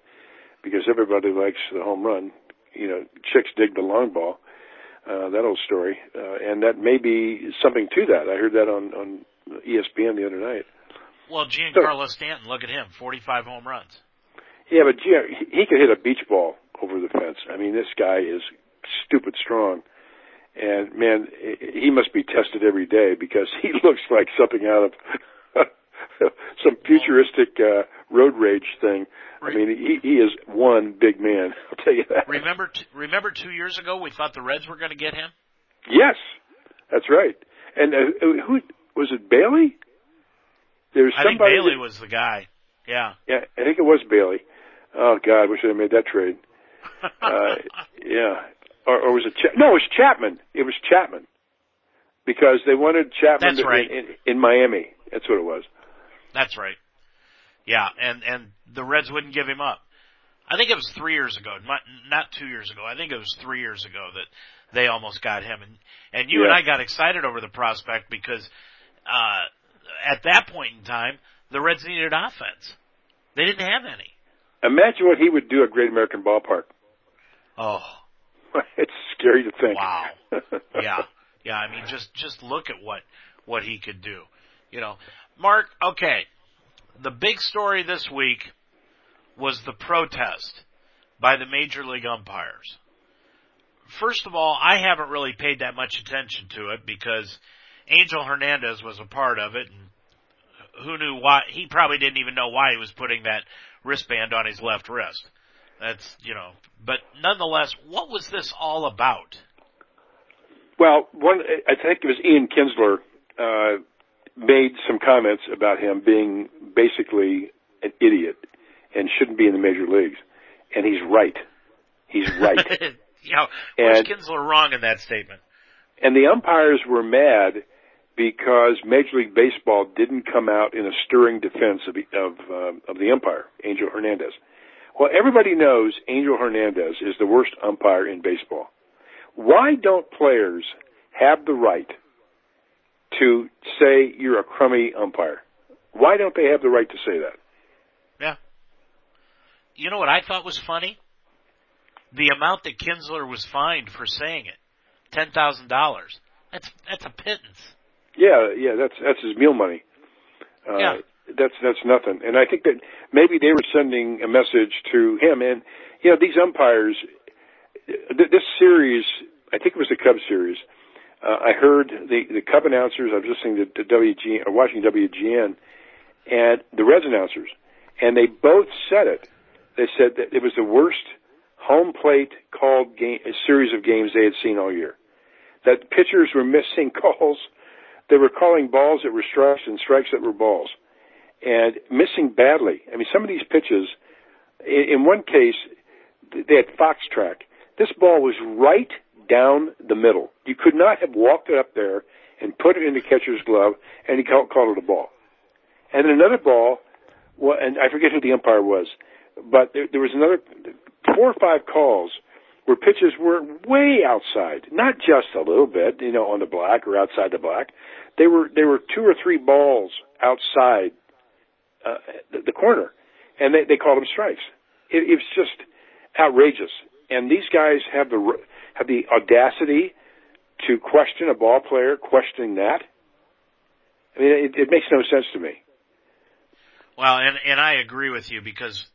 because everybody likes the home run. You know, chicks dig the long ball. Uh, that old story, uh, and that may be something to that. I heard that on on ESPN the other night. Well, Giancarlo so, Stanton, look at him, 45 home runs. Yeah, but Gian, he could hit a beach ball over the fence. I mean, this guy is stupid strong and man, he must be tested every day because he looks like something out of some futuristic uh, road rage thing. I mean, he, he is one big man. I'll tell you that. Remember, t- remember two years ago we thought the Reds were going to get him. Yes, that's right. And uh, who was it? Bailey? There's somebody. I think Bailey that, was the guy. Yeah. Yeah, I think it was Bailey. Oh God, I wish I made that trade. uh, yeah, or, or was it? Ch- no, it was Chapman. It was Chapman because they wanted Chapman That's right. in, in, in Miami. That's what it was. That's right. Yeah, and and the Reds wouldn't give him up. I think it was three years ago, not not two years ago. I think it was three years ago that they almost got him, and and you Yeah. and I got excited over the prospect because uh at that point in time the Reds needed offense. They didn't have any. Imagine what he would do at Great American Ballpark. Oh, it's scary to think. Wow. yeah, yeah. I mean, just just look at what what he could do. You know, Mark. Okay, the big story this week was the protest by the major league umpires. First of all, I haven't really paid that much attention to it because Angel Hernandez was a part of it, and who knew why? He probably didn't even know why he was putting that wristband on his left wrist. That's you know, but nonetheless, what was this all about? Well, one, I think it was Ian Kinsler, uh, made some comments about him being basically an idiot and shouldn't be in the major leagues. And he's right. He's right. you know, was Kinsler wrong in that statement? and the umpires were mad because Major League Baseball didn't come out in a stirring defense of of, um, of the umpire, Angel Hernandez. Well, everybody knows Angel Hernandez is the worst umpire in baseball. Why don't players have the right to say you're a crummy umpire? Why don't they have the right to say that? Yeah. You know what I thought was funny? The amount that Kinsler was fined for saying it. Ten thousand dollars. That's that's a pittance. Yeah, yeah, that's that's his meal money. Uh, Yeah. That's that's nothing. And I think that maybe they were sending a message to him. And you know, these umpires, th- this series, I think it was the Cubs series. Uh, I heard the the Cub announcers. I was listening to, to WG or watching WGN, and the Reds announcers, and they both said it. They said that it was the worst home plate called game, a series of games they had seen all year. That pitchers were missing calls. They were calling balls that were strikes and strikes that were balls, and missing badly. I mean, some of these pitches. In, one case, they had fox track. This ball was right down the middle. You could not have walked it up there and put it in the catcher's glove, and he called, called it a ball. And then another ball, and I forget who the umpire was, but there, there was another four or five calls where pitches were way outside, not just a little bit, you know, on the black or outside the black. They were they were two or three balls outside uh, the, the corner, and they they called them strikes. It, it was just outrageous. And these guys have the have the audacity to question a ball player, questioning that. I mean, it, it makes no sense to me. Well, and and I agree with you because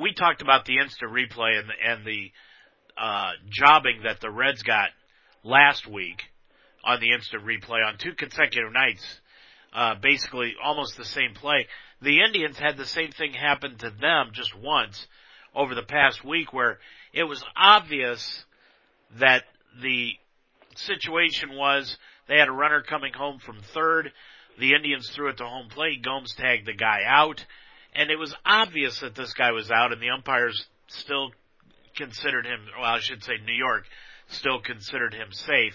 we talked about the instant replay and the, and the uh, jobbing that the Reds got last week on the instant replay on two consecutive nights, uh, basically almost the same play. The Indians had the same thing happen to them just once over the past week where it was obvious that the situation was they had a runner coming home from third. The Indians threw it to home plate. Gomes tagged the guy out. And it was obvious that this guy was out and the umpires still considered him, well, I should say New York still considered him safe.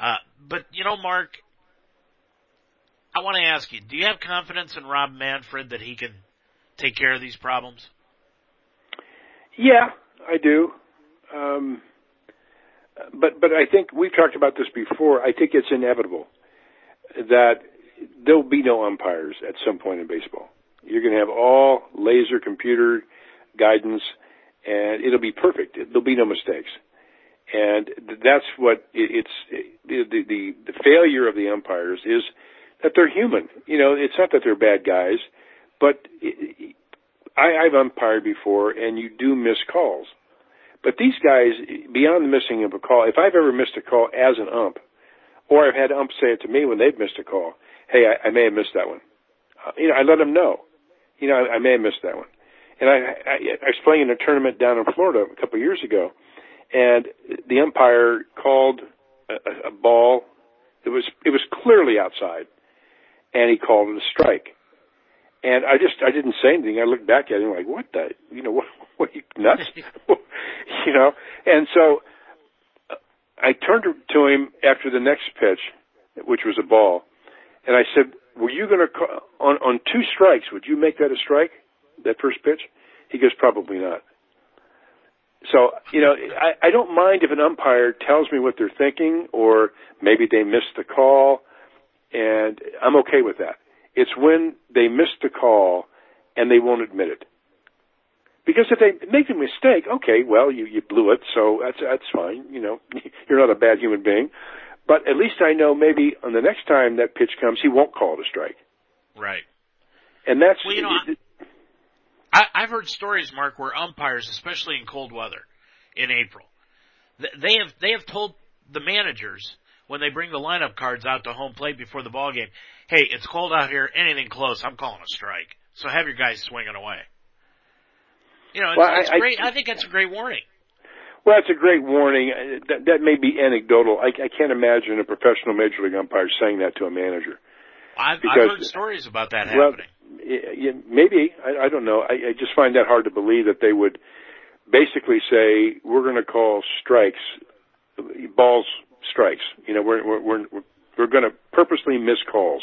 Uh, but you know, Mark, I want to ask you, do you have confidence in Rob Manfred that he can take care of these problems? Yeah, I do. Um, but but I think we've talked about this before. I think it's inevitable that there'll be no umpires at some point in baseball. You're going to have all laser computer guidance, and it'll be perfect. There'll be no mistakes, and that's what it's the, the failure of the umpires is that they're human. You know, it's not that they're bad guys, but I, I've umpired before, and you do miss calls. But these guys, beyond the missing of a call, if I've ever missed a call as an ump, or I've had umps say it to me when they've missed a call, hey, I, I may have missed that one. Uh, you know, I let them know. You know, I, I may have missed that one. And I, I, I was playing in a tournament down in Florida a couple of years ago, and the umpire called a, a ball. It was it was clearly outside, and he called it a strike. And I just I didn't say anything. I looked back at him like, what the, you know, what, what you nuts, you know? And so uh, I turned to him after the next pitch, which was a ball, and I said, "Were you going to on on two strikes? Would you make that a strike? That first pitch?" He goes, "Probably not." So, you know, I, I don't mind if an umpire tells me what they're thinking or maybe they missed the call and I'm okay with that. It's when they miss the call and they won't admit it. Because if they make a mistake, okay, well, you, you blew it, so that's, that's fine. You know, you're not a bad human being. But at least I know maybe on the next time that pitch comes, he won't call it a strike. Right. And that's, well, you know, it, I, I've heard stories, Mark, where umpires, especially in cold weather, in April, they have they have told the managers when they bring the lineup cards out to home plate before the ball game, "Hey, it's cold out here. Anything close, I'm calling a strike. So have your guys swinging away." You know, it's, well, it's great. I, I think that's a great warning. Well, it's a great warning. Uh, that, that may be anecdotal. I, I can't imagine a professional major league umpire saying that to a manager. I've, because, I've heard stories about that well, happening. Maybe I, I don't know. I, I just find that hard to believe that they would basically say we're going to call strikes, balls strikes. You know, we're we're we're, we're going to purposely miss calls.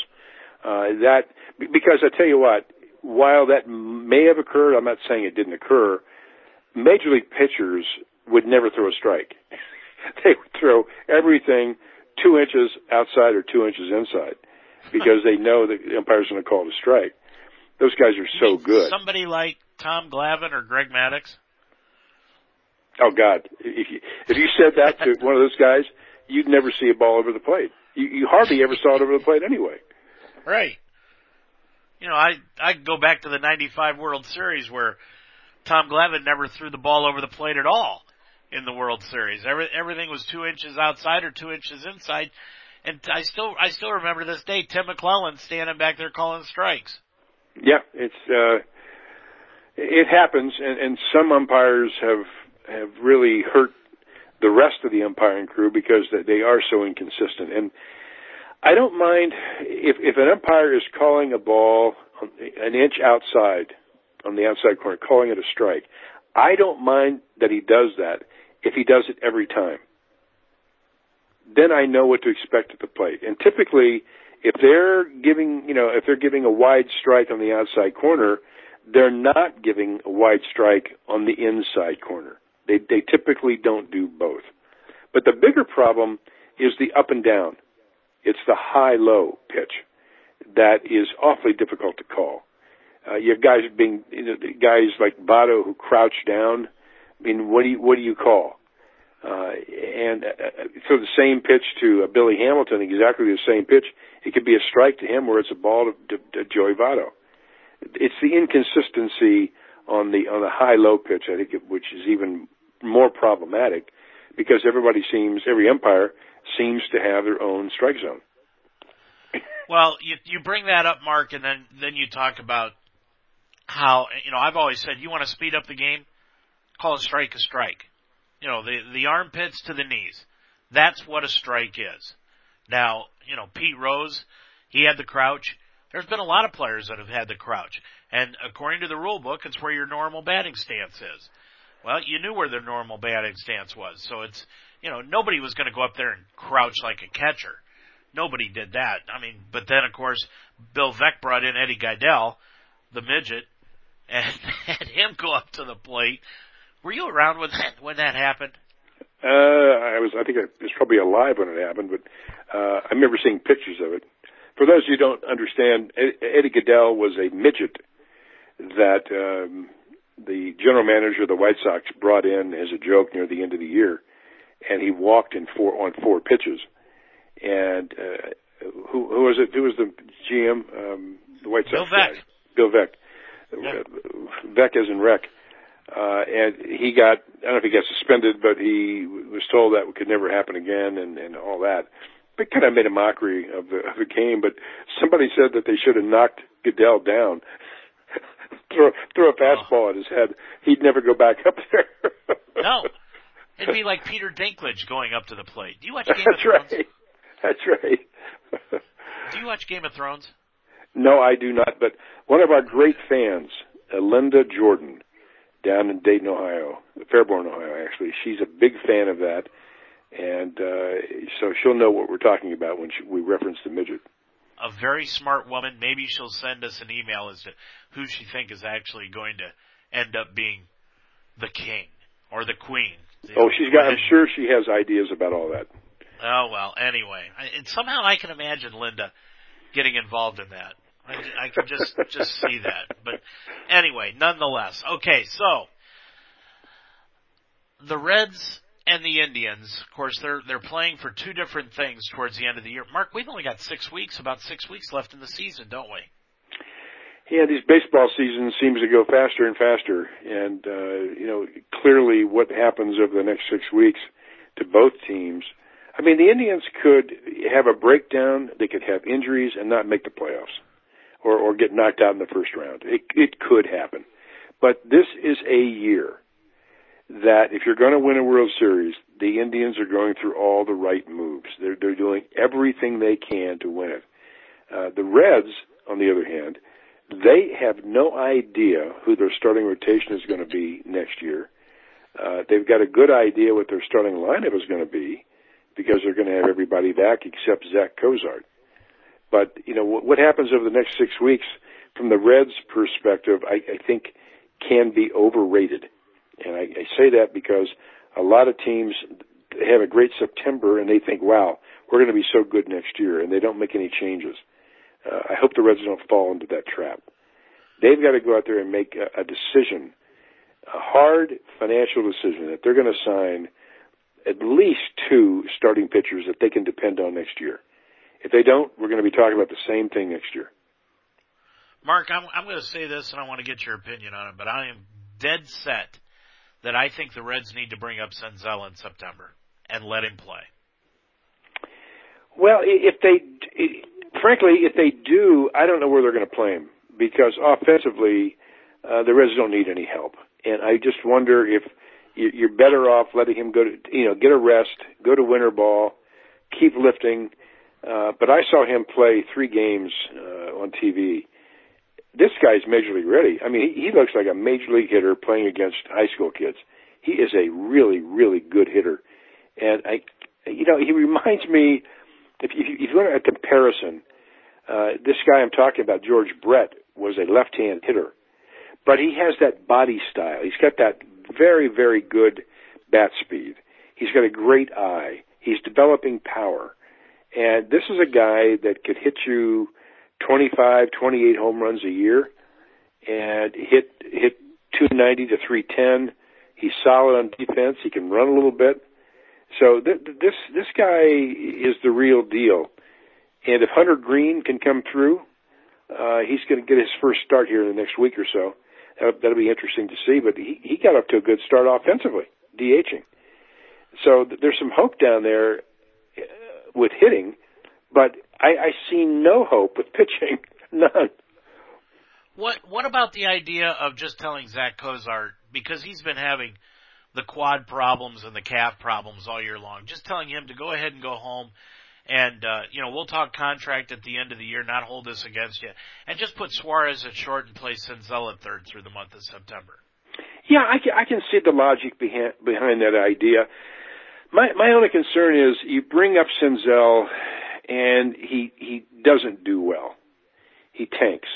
Uh, that because I tell you what, while that may have occurred, I'm not saying it didn't occur. Major league pitchers would never throw a strike. they would throw everything two inches outside or two inches inside because they know the umpire's going to call it a strike. Those guys are so good. Somebody like Tom Glavine or Greg Maddux. Oh God! If you, if you said that to one of those guys, you'd never see a ball over the plate. You, you hardly ever saw it over the plate anyway. Right. You know, I I go back to the '95 World Series where Tom Glavine never threw the ball over the plate at all in the World Series. Every, everything was two inches outside or two inches inside. And I still, I still remember this day, Tim McClelland standing back there calling strikes. Yeah, it's, uh, it happens and, and some umpires have, have really hurt the rest of the umpiring crew because they are so inconsistent. And I don't mind if, if an umpire is calling a ball an inch outside on the outside corner, calling it a strike. I don't mind that he does that if he does it every time. Then I know what to expect at the plate. And typically, if they're giving, you know, if they're giving a wide strike on the outside corner, they're not giving a wide strike on the inside corner. They they typically don't do both. But the bigger problem is the up and down. It's the high low pitch that is awfully difficult to call. Uh, you have guys being you know, guys like Votto who crouch down. I mean, what do you what do you call? Uh, and uh, so the same pitch to uh, Billy Hamilton, exactly the same pitch. It could be a strike to him, where it's a ball to, to, to Joey Votto. It's the inconsistency on the on the high low pitch, I think, it, which is even more problematic because everybody seems every umpire seems to have their own strike zone. Well, you you bring that up, Mark, and then then you talk about how you know I've always said you want to speed up the game, call a strike a strike. You know the the armpits to the knees. That's what a strike is. Now you know Pete Rose, he had the crouch. There's been a lot of players that have had the crouch, and according to the rule book, it's where your normal batting stance is. Well, you knew where the normal batting stance was, so it's you know nobody was going to go up there and crouch like a catcher. Nobody did that. I mean, but then of course Bill Veeck brought in Eddie Gaedel, the midget, and had him go up to the plate. Were you around when that when that happened? Uh, I was. I think I was probably alive when it happened, but uh, I remember seeing pictures of it. For those who don't understand, Eddie Gaedel was a midget that um, the general manager of the White Sox brought in as a joke near the end of the year, and he walked in four on four pitches. And uh, who who was it? Who was the GM? Um, the White Sox Bill Veeck. Guy? Bill Veeck. Yeah. Veeck as in wreck. Uh, and he got, I don't know if he got suspended, but he was told that could never happen again and, and all that. But kind of made a mockery of the, of the game, but somebody said that they should have knocked Gaedel down. throw, throw a fastball oh. at his head. He'd never go back up there. no. It'd be like Peter Dinklage going up to the plate. Do you watch Game That's of Thrones? Right. That's right. Do you watch Game of Thrones? No, I do not. But one of our great fans, uh, Linda Jordan, down in Dayton, Ohio, Fairborn, Ohio, actually, she's a big fan of that, and uh, so she'll know what we're talking about when she, we reference the midget. A very smart woman. Maybe she'll send us an email as to who she think is actually going to end up being the king or the queen. Oh, she's got. I'm sure she has ideas about all that. Oh well. Anyway, I, and somehow I can imagine Linda getting involved in that. I, I can just just see that. But anyway, nonetheless, okay. So the Reds and the Indians, of course, they're they're playing for two different things towards the end of the year. Mark, we've only got six weeks, about six weeks left in the season, don't we? Yeah, these baseball seasons seems to go faster and faster, and uh, you know clearly what happens over the next six weeks to both teams. I mean, the Indians could have a breakdown. They could have injuries and not make the playoffs, or or get knocked out in the first round. It it could happen, but this is a year that if you're going to win a World Series, the Indians are going through all the right moves. They're they're doing everything they can to win it. Uh, the Reds, on the other hand, they have no idea who their starting rotation is going to be next year. Uh, they've got a good idea what their starting lineup is going to be because they're going to have everybody back except Zach Cozart. But you know what, happens over the next six weeks, from the Reds' perspective, I, I think can be overrated. And I, I say that because a lot of teams have a great September and they think, wow, we're going to be so good next year, and they don't make any changes. Uh, I hope the Reds don't fall into that trap. They've got to go out there and make a, a decision, a hard financial decision that they're going to sign at least two starting pitchers that they can depend on next year. If they don't, we're going to be talking about the same thing next year. Mark, I'm, I'm going to say this, and I want to get your opinion on it, but I am dead set that I think the Reds need to bring up Senzel in September and let him play? Well, if they, frankly, if they do, I don't know where they're going to play him because offensively, uh, the Reds don't need any help, and I just wonder if you're better off letting him go to, you know, get a rest, go to winter ball, keep lifting. Uh, but I saw him play three games uh, on TV, this guy's major league ready. I mean, he, he looks like a major league hitter playing against high school kids. He is a really, really good hitter, and I, you know, he reminds me. If you, if you want a comparison, uh, this guy I'm talking about, George Brett, was a left-hand hitter, but he has that body style. He's got that very, very good bat speed. He's got a great eye. He's developing power, and this is a guy that could hit you 25, 28 home runs a year and hit hit 290 to 310. He's solid on defense. He can run a little bit. So th- this this guy is the real deal. And if Hunter Greene can come through, uh, he's going to get his first start here in the next week or so. That'll, that'll be interesting to see. But he he got up to a good start offensively, DHing. So th- there's some hope down there with hitting, but I, I see no hope with pitching. None. What What about the idea of just telling Zach Cozart because he's been having the quad problems and the calf problems all year long? Just telling him to go ahead and go home, and uh, you know we'll talk contract at the end of the year, not hold this against you, and just put Suarez at short and play Senzel at third through the month of September. Yeah, I can, I can see the logic behind behind that idea. My my only concern is you bring up Senzel and he he doesn't do well. He tanks.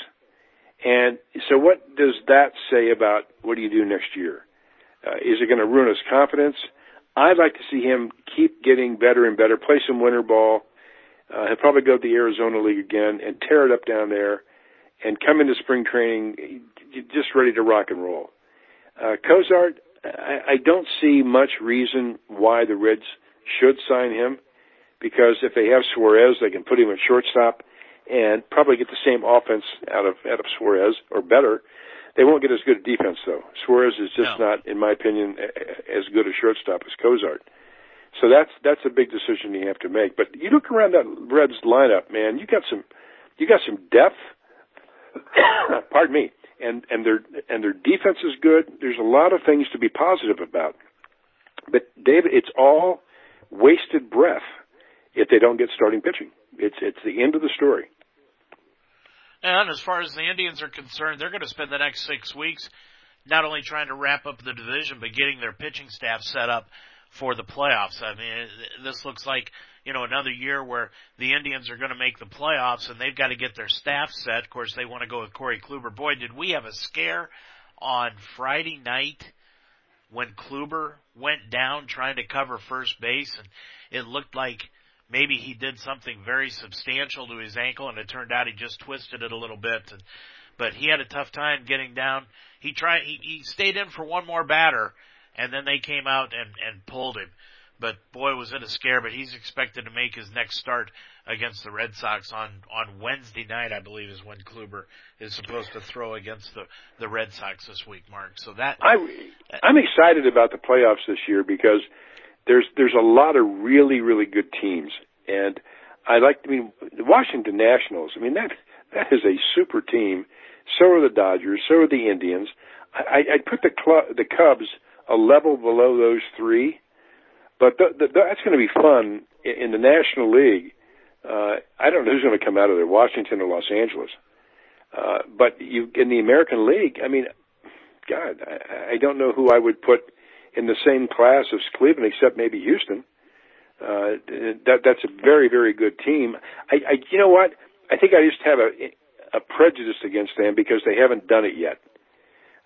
And so, what does that say about what do you do next year? Uh, is it going to ruin his confidence? I'd like to see him keep getting better and better, play some winter ball. Uh, he'll probably go to the Arizona League again and tear it up down there, and come into spring training just ready to rock and roll. Uh, Cozart, I, I don't see much reason why the Reds should sign him because if they have Suarez, they can put him at shortstop and probably get the same offense out of out of Suarez or better. They won't get as good a defense though. Suarez is just no. not, in my opinion, as good a shortstop as Cozart. So that's that's a big decision you have to make. But you look around that Reds lineup, man. You got some, you got some depth. Pardon me. And and their and their defense is good. There's a lot of things to be positive about. But David, it's all wasted breath if they don't get starting pitching. It's it's the end of the story. And as far as the Indians are concerned, they're going to spend the next six weeks not only trying to wrap up the division, but getting their pitching staff set up for the playoffs. I mean, this looks like, you know, another year where the Indians are going to make the playoffs and they've got to get their staff set. Of course, they want to go with Corey Kluber. Boy, did we have a scare on Friday night when Kluber went down trying to cover first base and it looked like maybe he did something very substantial to his ankle and it turned out he just twisted it a little bit and but he had a tough time getting down. He tried he, he stayed in for one more batter and then they came out and and pulled him. But boy was it a scare, but he's expected to make his next start against the Red Sox on on Wednesday night, I believe is when Kluber is supposed to throw against the the Red Sox this week, Mark. So that I I'm excited about the playoffs this year because there's there's a lot of really really good teams, and I like. I mean, the Washington Nationals. I mean that that is a super team. So are the Dodgers. So are the Indians. I, I put the club, the Cubs a level below those three, but the, the, that's going to be fun in the National League. Uh, I don't know who's going to come out of there, Washington or Los Angeles. Uh, but you in the American League, I mean, God, I, I don't know who I would put in the same class as Cleveland, except maybe Houston. Uh, that that's a very very good team. I, I you know what? I think I just have a a prejudice against them because they haven't done it yet,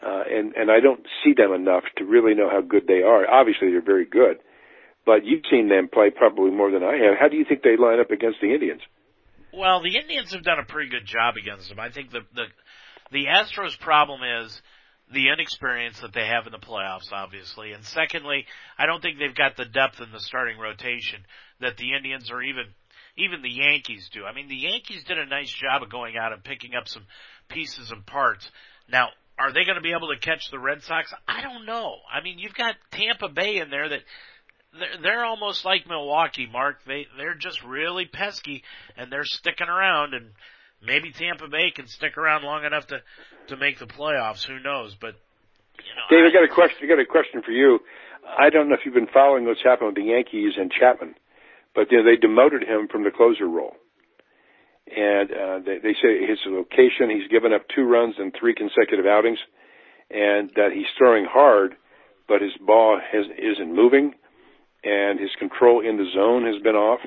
uh, and and I don't see them enough to really know how good they are. Obviously, they're very good, but you've seen them play probably more than I have. How do you think they line up against the Indians? Well, the Indians have done a pretty good job against them. I think the the the Astros' problem is the inexperience that they have in the playoffs, obviously. And secondly, I don't think they've got the depth in the starting rotation that the Indians or even even the Yankees do. I mean, the Yankees did a nice job of going out and picking up some pieces and parts. Now, are they going to be able to catch the Red Sox? I don't know. I mean, you've got Tampa Bay in there that they're, they're almost like Milwaukee, Mark. They they're just really pesky and they're sticking around and maybe Tampa Bay can stick around long enough to to make the playoffs. Who knows? But you know, Dave, I, I got a question. I got a question for you. I don't know if you've been following what's happened with the Yankees and Chapman, but you know, they demoted him from the closer role. And uh, they, they say his location, he's given up two runs in three consecutive outings, and that he's throwing hard, but his ball has, isn't moving, and his control in the zone has been off.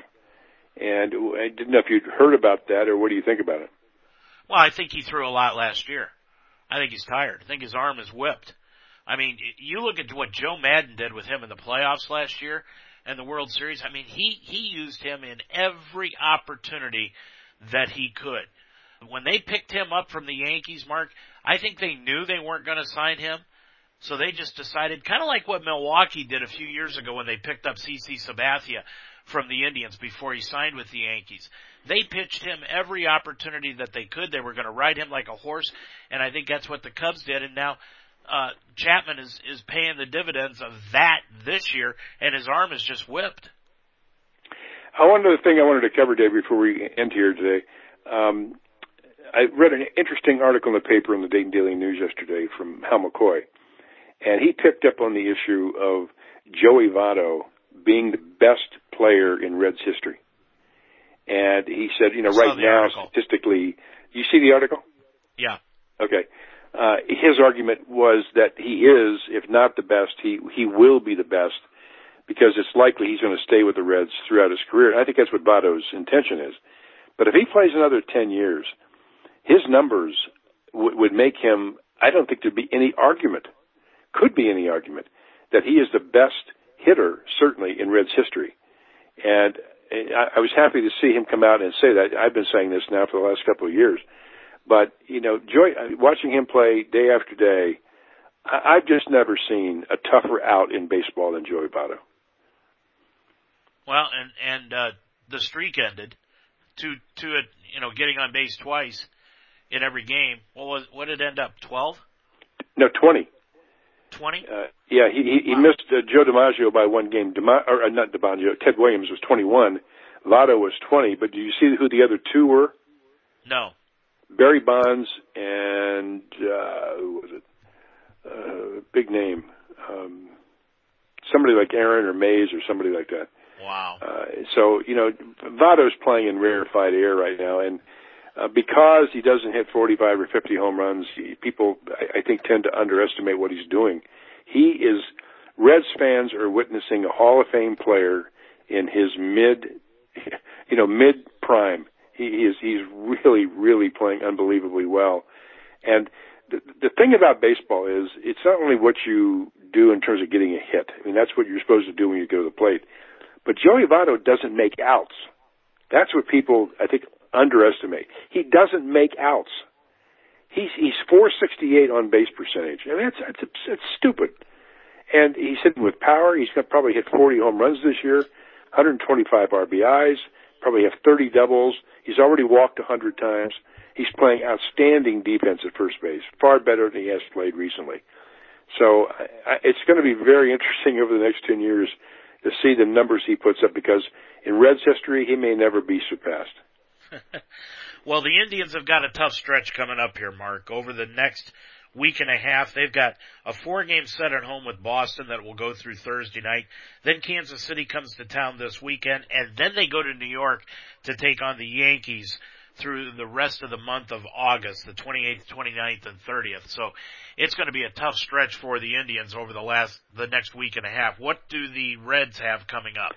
And I didn't know if you'd heard about that, or what do you think about it? Well, I think he threw a lot last year. I think he's tired. I think his arm is whipped. I mean, you look at what Joe Maddon did with him in the playoffs last year and the World Series. I mean, he he used him in every opportunity that he could. When they picked him up from the Yankees, Mark, I think they knew they weren't going to sign him. So they just decided, kind of like what Milwaukee did a few years ago when they picked up CC Sabathia from the Indians before he signed with the Yankees. They pitched him every opportunity that they could. They were going to ride him like a horse, and I think that's what the Cubs did. And now uh, Chapman is is paying the dividends of that this year, and his arm is just whipped. Uh, one other thing I wanted to cover, Dave, before we end here today. Um, I read an interesting article in the paper in the Dayton Daily News yesterday from Hal McCoy, and he picked up on the issue of Joey Votto being the best player in Reds history. And he said, you know, right now, article. statistically, you see the article? Yeah. Okay. Uh, his argument was that he is, if not the best, he, he will be the best because it's likely he's going to stay with the Reds throughout his career. And I think that's what Votto's intention is. But if he plays another 10 years, his numbers w- would make him, I don't think there'd be any argument, could be any argument, that he is the best hitter, certainly in Reds history. And I, I was happy to see him come out and say that. I've been saying this now for the last couple of years. But, you know, Joy, uh, watching him play day after day, I've just never seen a tougher out in baseball than Joey Votto. Well, and, and, uh, the streak ended to, to it, you know, getting on base twice in every game. What was, what did it end up? 12? No, 20. 20? Uh, yeah, he he, he Wow. missed uh, Joe DiMaggio by one game. Dima, or uh, not DiMaggio. Ted Williams was 21. Votto was 20. But do you see who the other two were? No. Barry Bonds and uh, who was it? Uh, big name. Um, somebody like Aaron or Mays or somebody like that. Wow. Uh, so you know, Votto's playing in rarefied air right now, and uh, because he doesn't hit 45 or 50 home runs, he, people I, I think tend to underestimate what he's doing. He is Reds fans are witnessing a Hall of Fame player in his mid, you know, mid prime. He is he's really really playing unbelievably well, and the the thing about baseball is it's not only what you do in terms of getting a hit. I mean that's what you're supposed to do when you go to the plate, but Joey Votto doesn't make outs. That's what people I think underestimate. He doesn't make outs. He's he's 468 on base percentage. I mean that's that's, that's stupid. And he's hitting with power. He's got probably hit 40 home runs this year, 125 RBIs, probably have 30 doubles. He's already walked 100 times. He's playing outstanding defense at first base, far better than he has played recently. So I, it's going to be very interesting over the next 10 years to see the numbers he puts up because in Reds history, he may never be surpassed. well, the Indians have got a tough stretch coming up here, Mark. Over the next week and a half. They've got a four game set at home with Boston that will go through Thursday night. Then Kansas City comes to town this weekend and then they go to New York to take on the Yankees through the rest of the month of August, the 28th, 29th, and 30th. So it's going to be a tough stretch for the Indians over the last, the next week and a half. What do the Reds have coming up?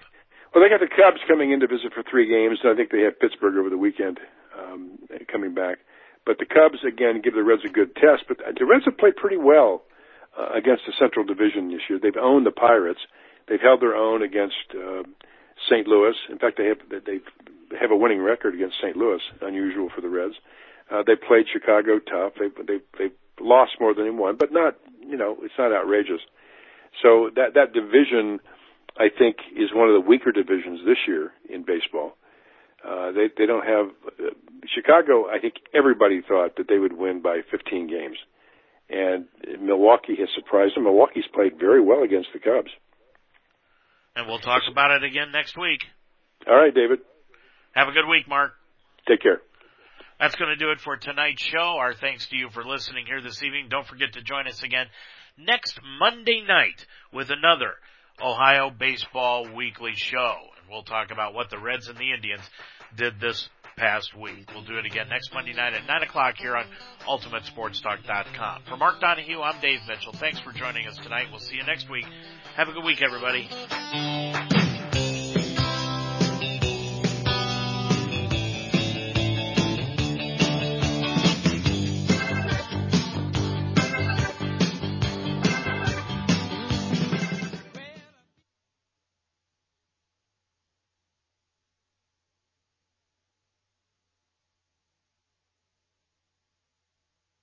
Well, they got the Cubs coming in to visit for three games. I think they have Pittsburgh over the weekend, um, coming back. But the Cubs again give the Reds a good test. But the Reds have played pretty well uh, against the Central Division this year. They've owned the Pirates. They've held their own against uh, St. Louis. In fact, they have they have a winning record against St. Louis, unusual for the Reds. Uh, they played Chicago tough. They they they lost more than they won, but not you know it's not outrageous. So that that division, I think, is one of the weaker divisions this year in baseball. Uh, they they don't have uh, Chicago. I think everybody thought that they would win by 15 games, and Milwaukee has surprised them. Milwaukee's played very well against the Cubs. And we'll talk about it again next week. All right, David. Have a good week, Mark. Take care. That's going to do it for tonight's show. Our thanks to you for listening here this evening. Don't forget to join us again next Monday night with another Ohio Baseball Weekly Show. And we'll talk about what the Reds and the Indians did this past week. We'll do it again next Monday night at 9 o'clock here on UltimateSportsTalk.com. For Mark Donahue, I'm Dave Mitchell. Thanks for joining us tonight. We'll see you next week. Have a good week, everybody.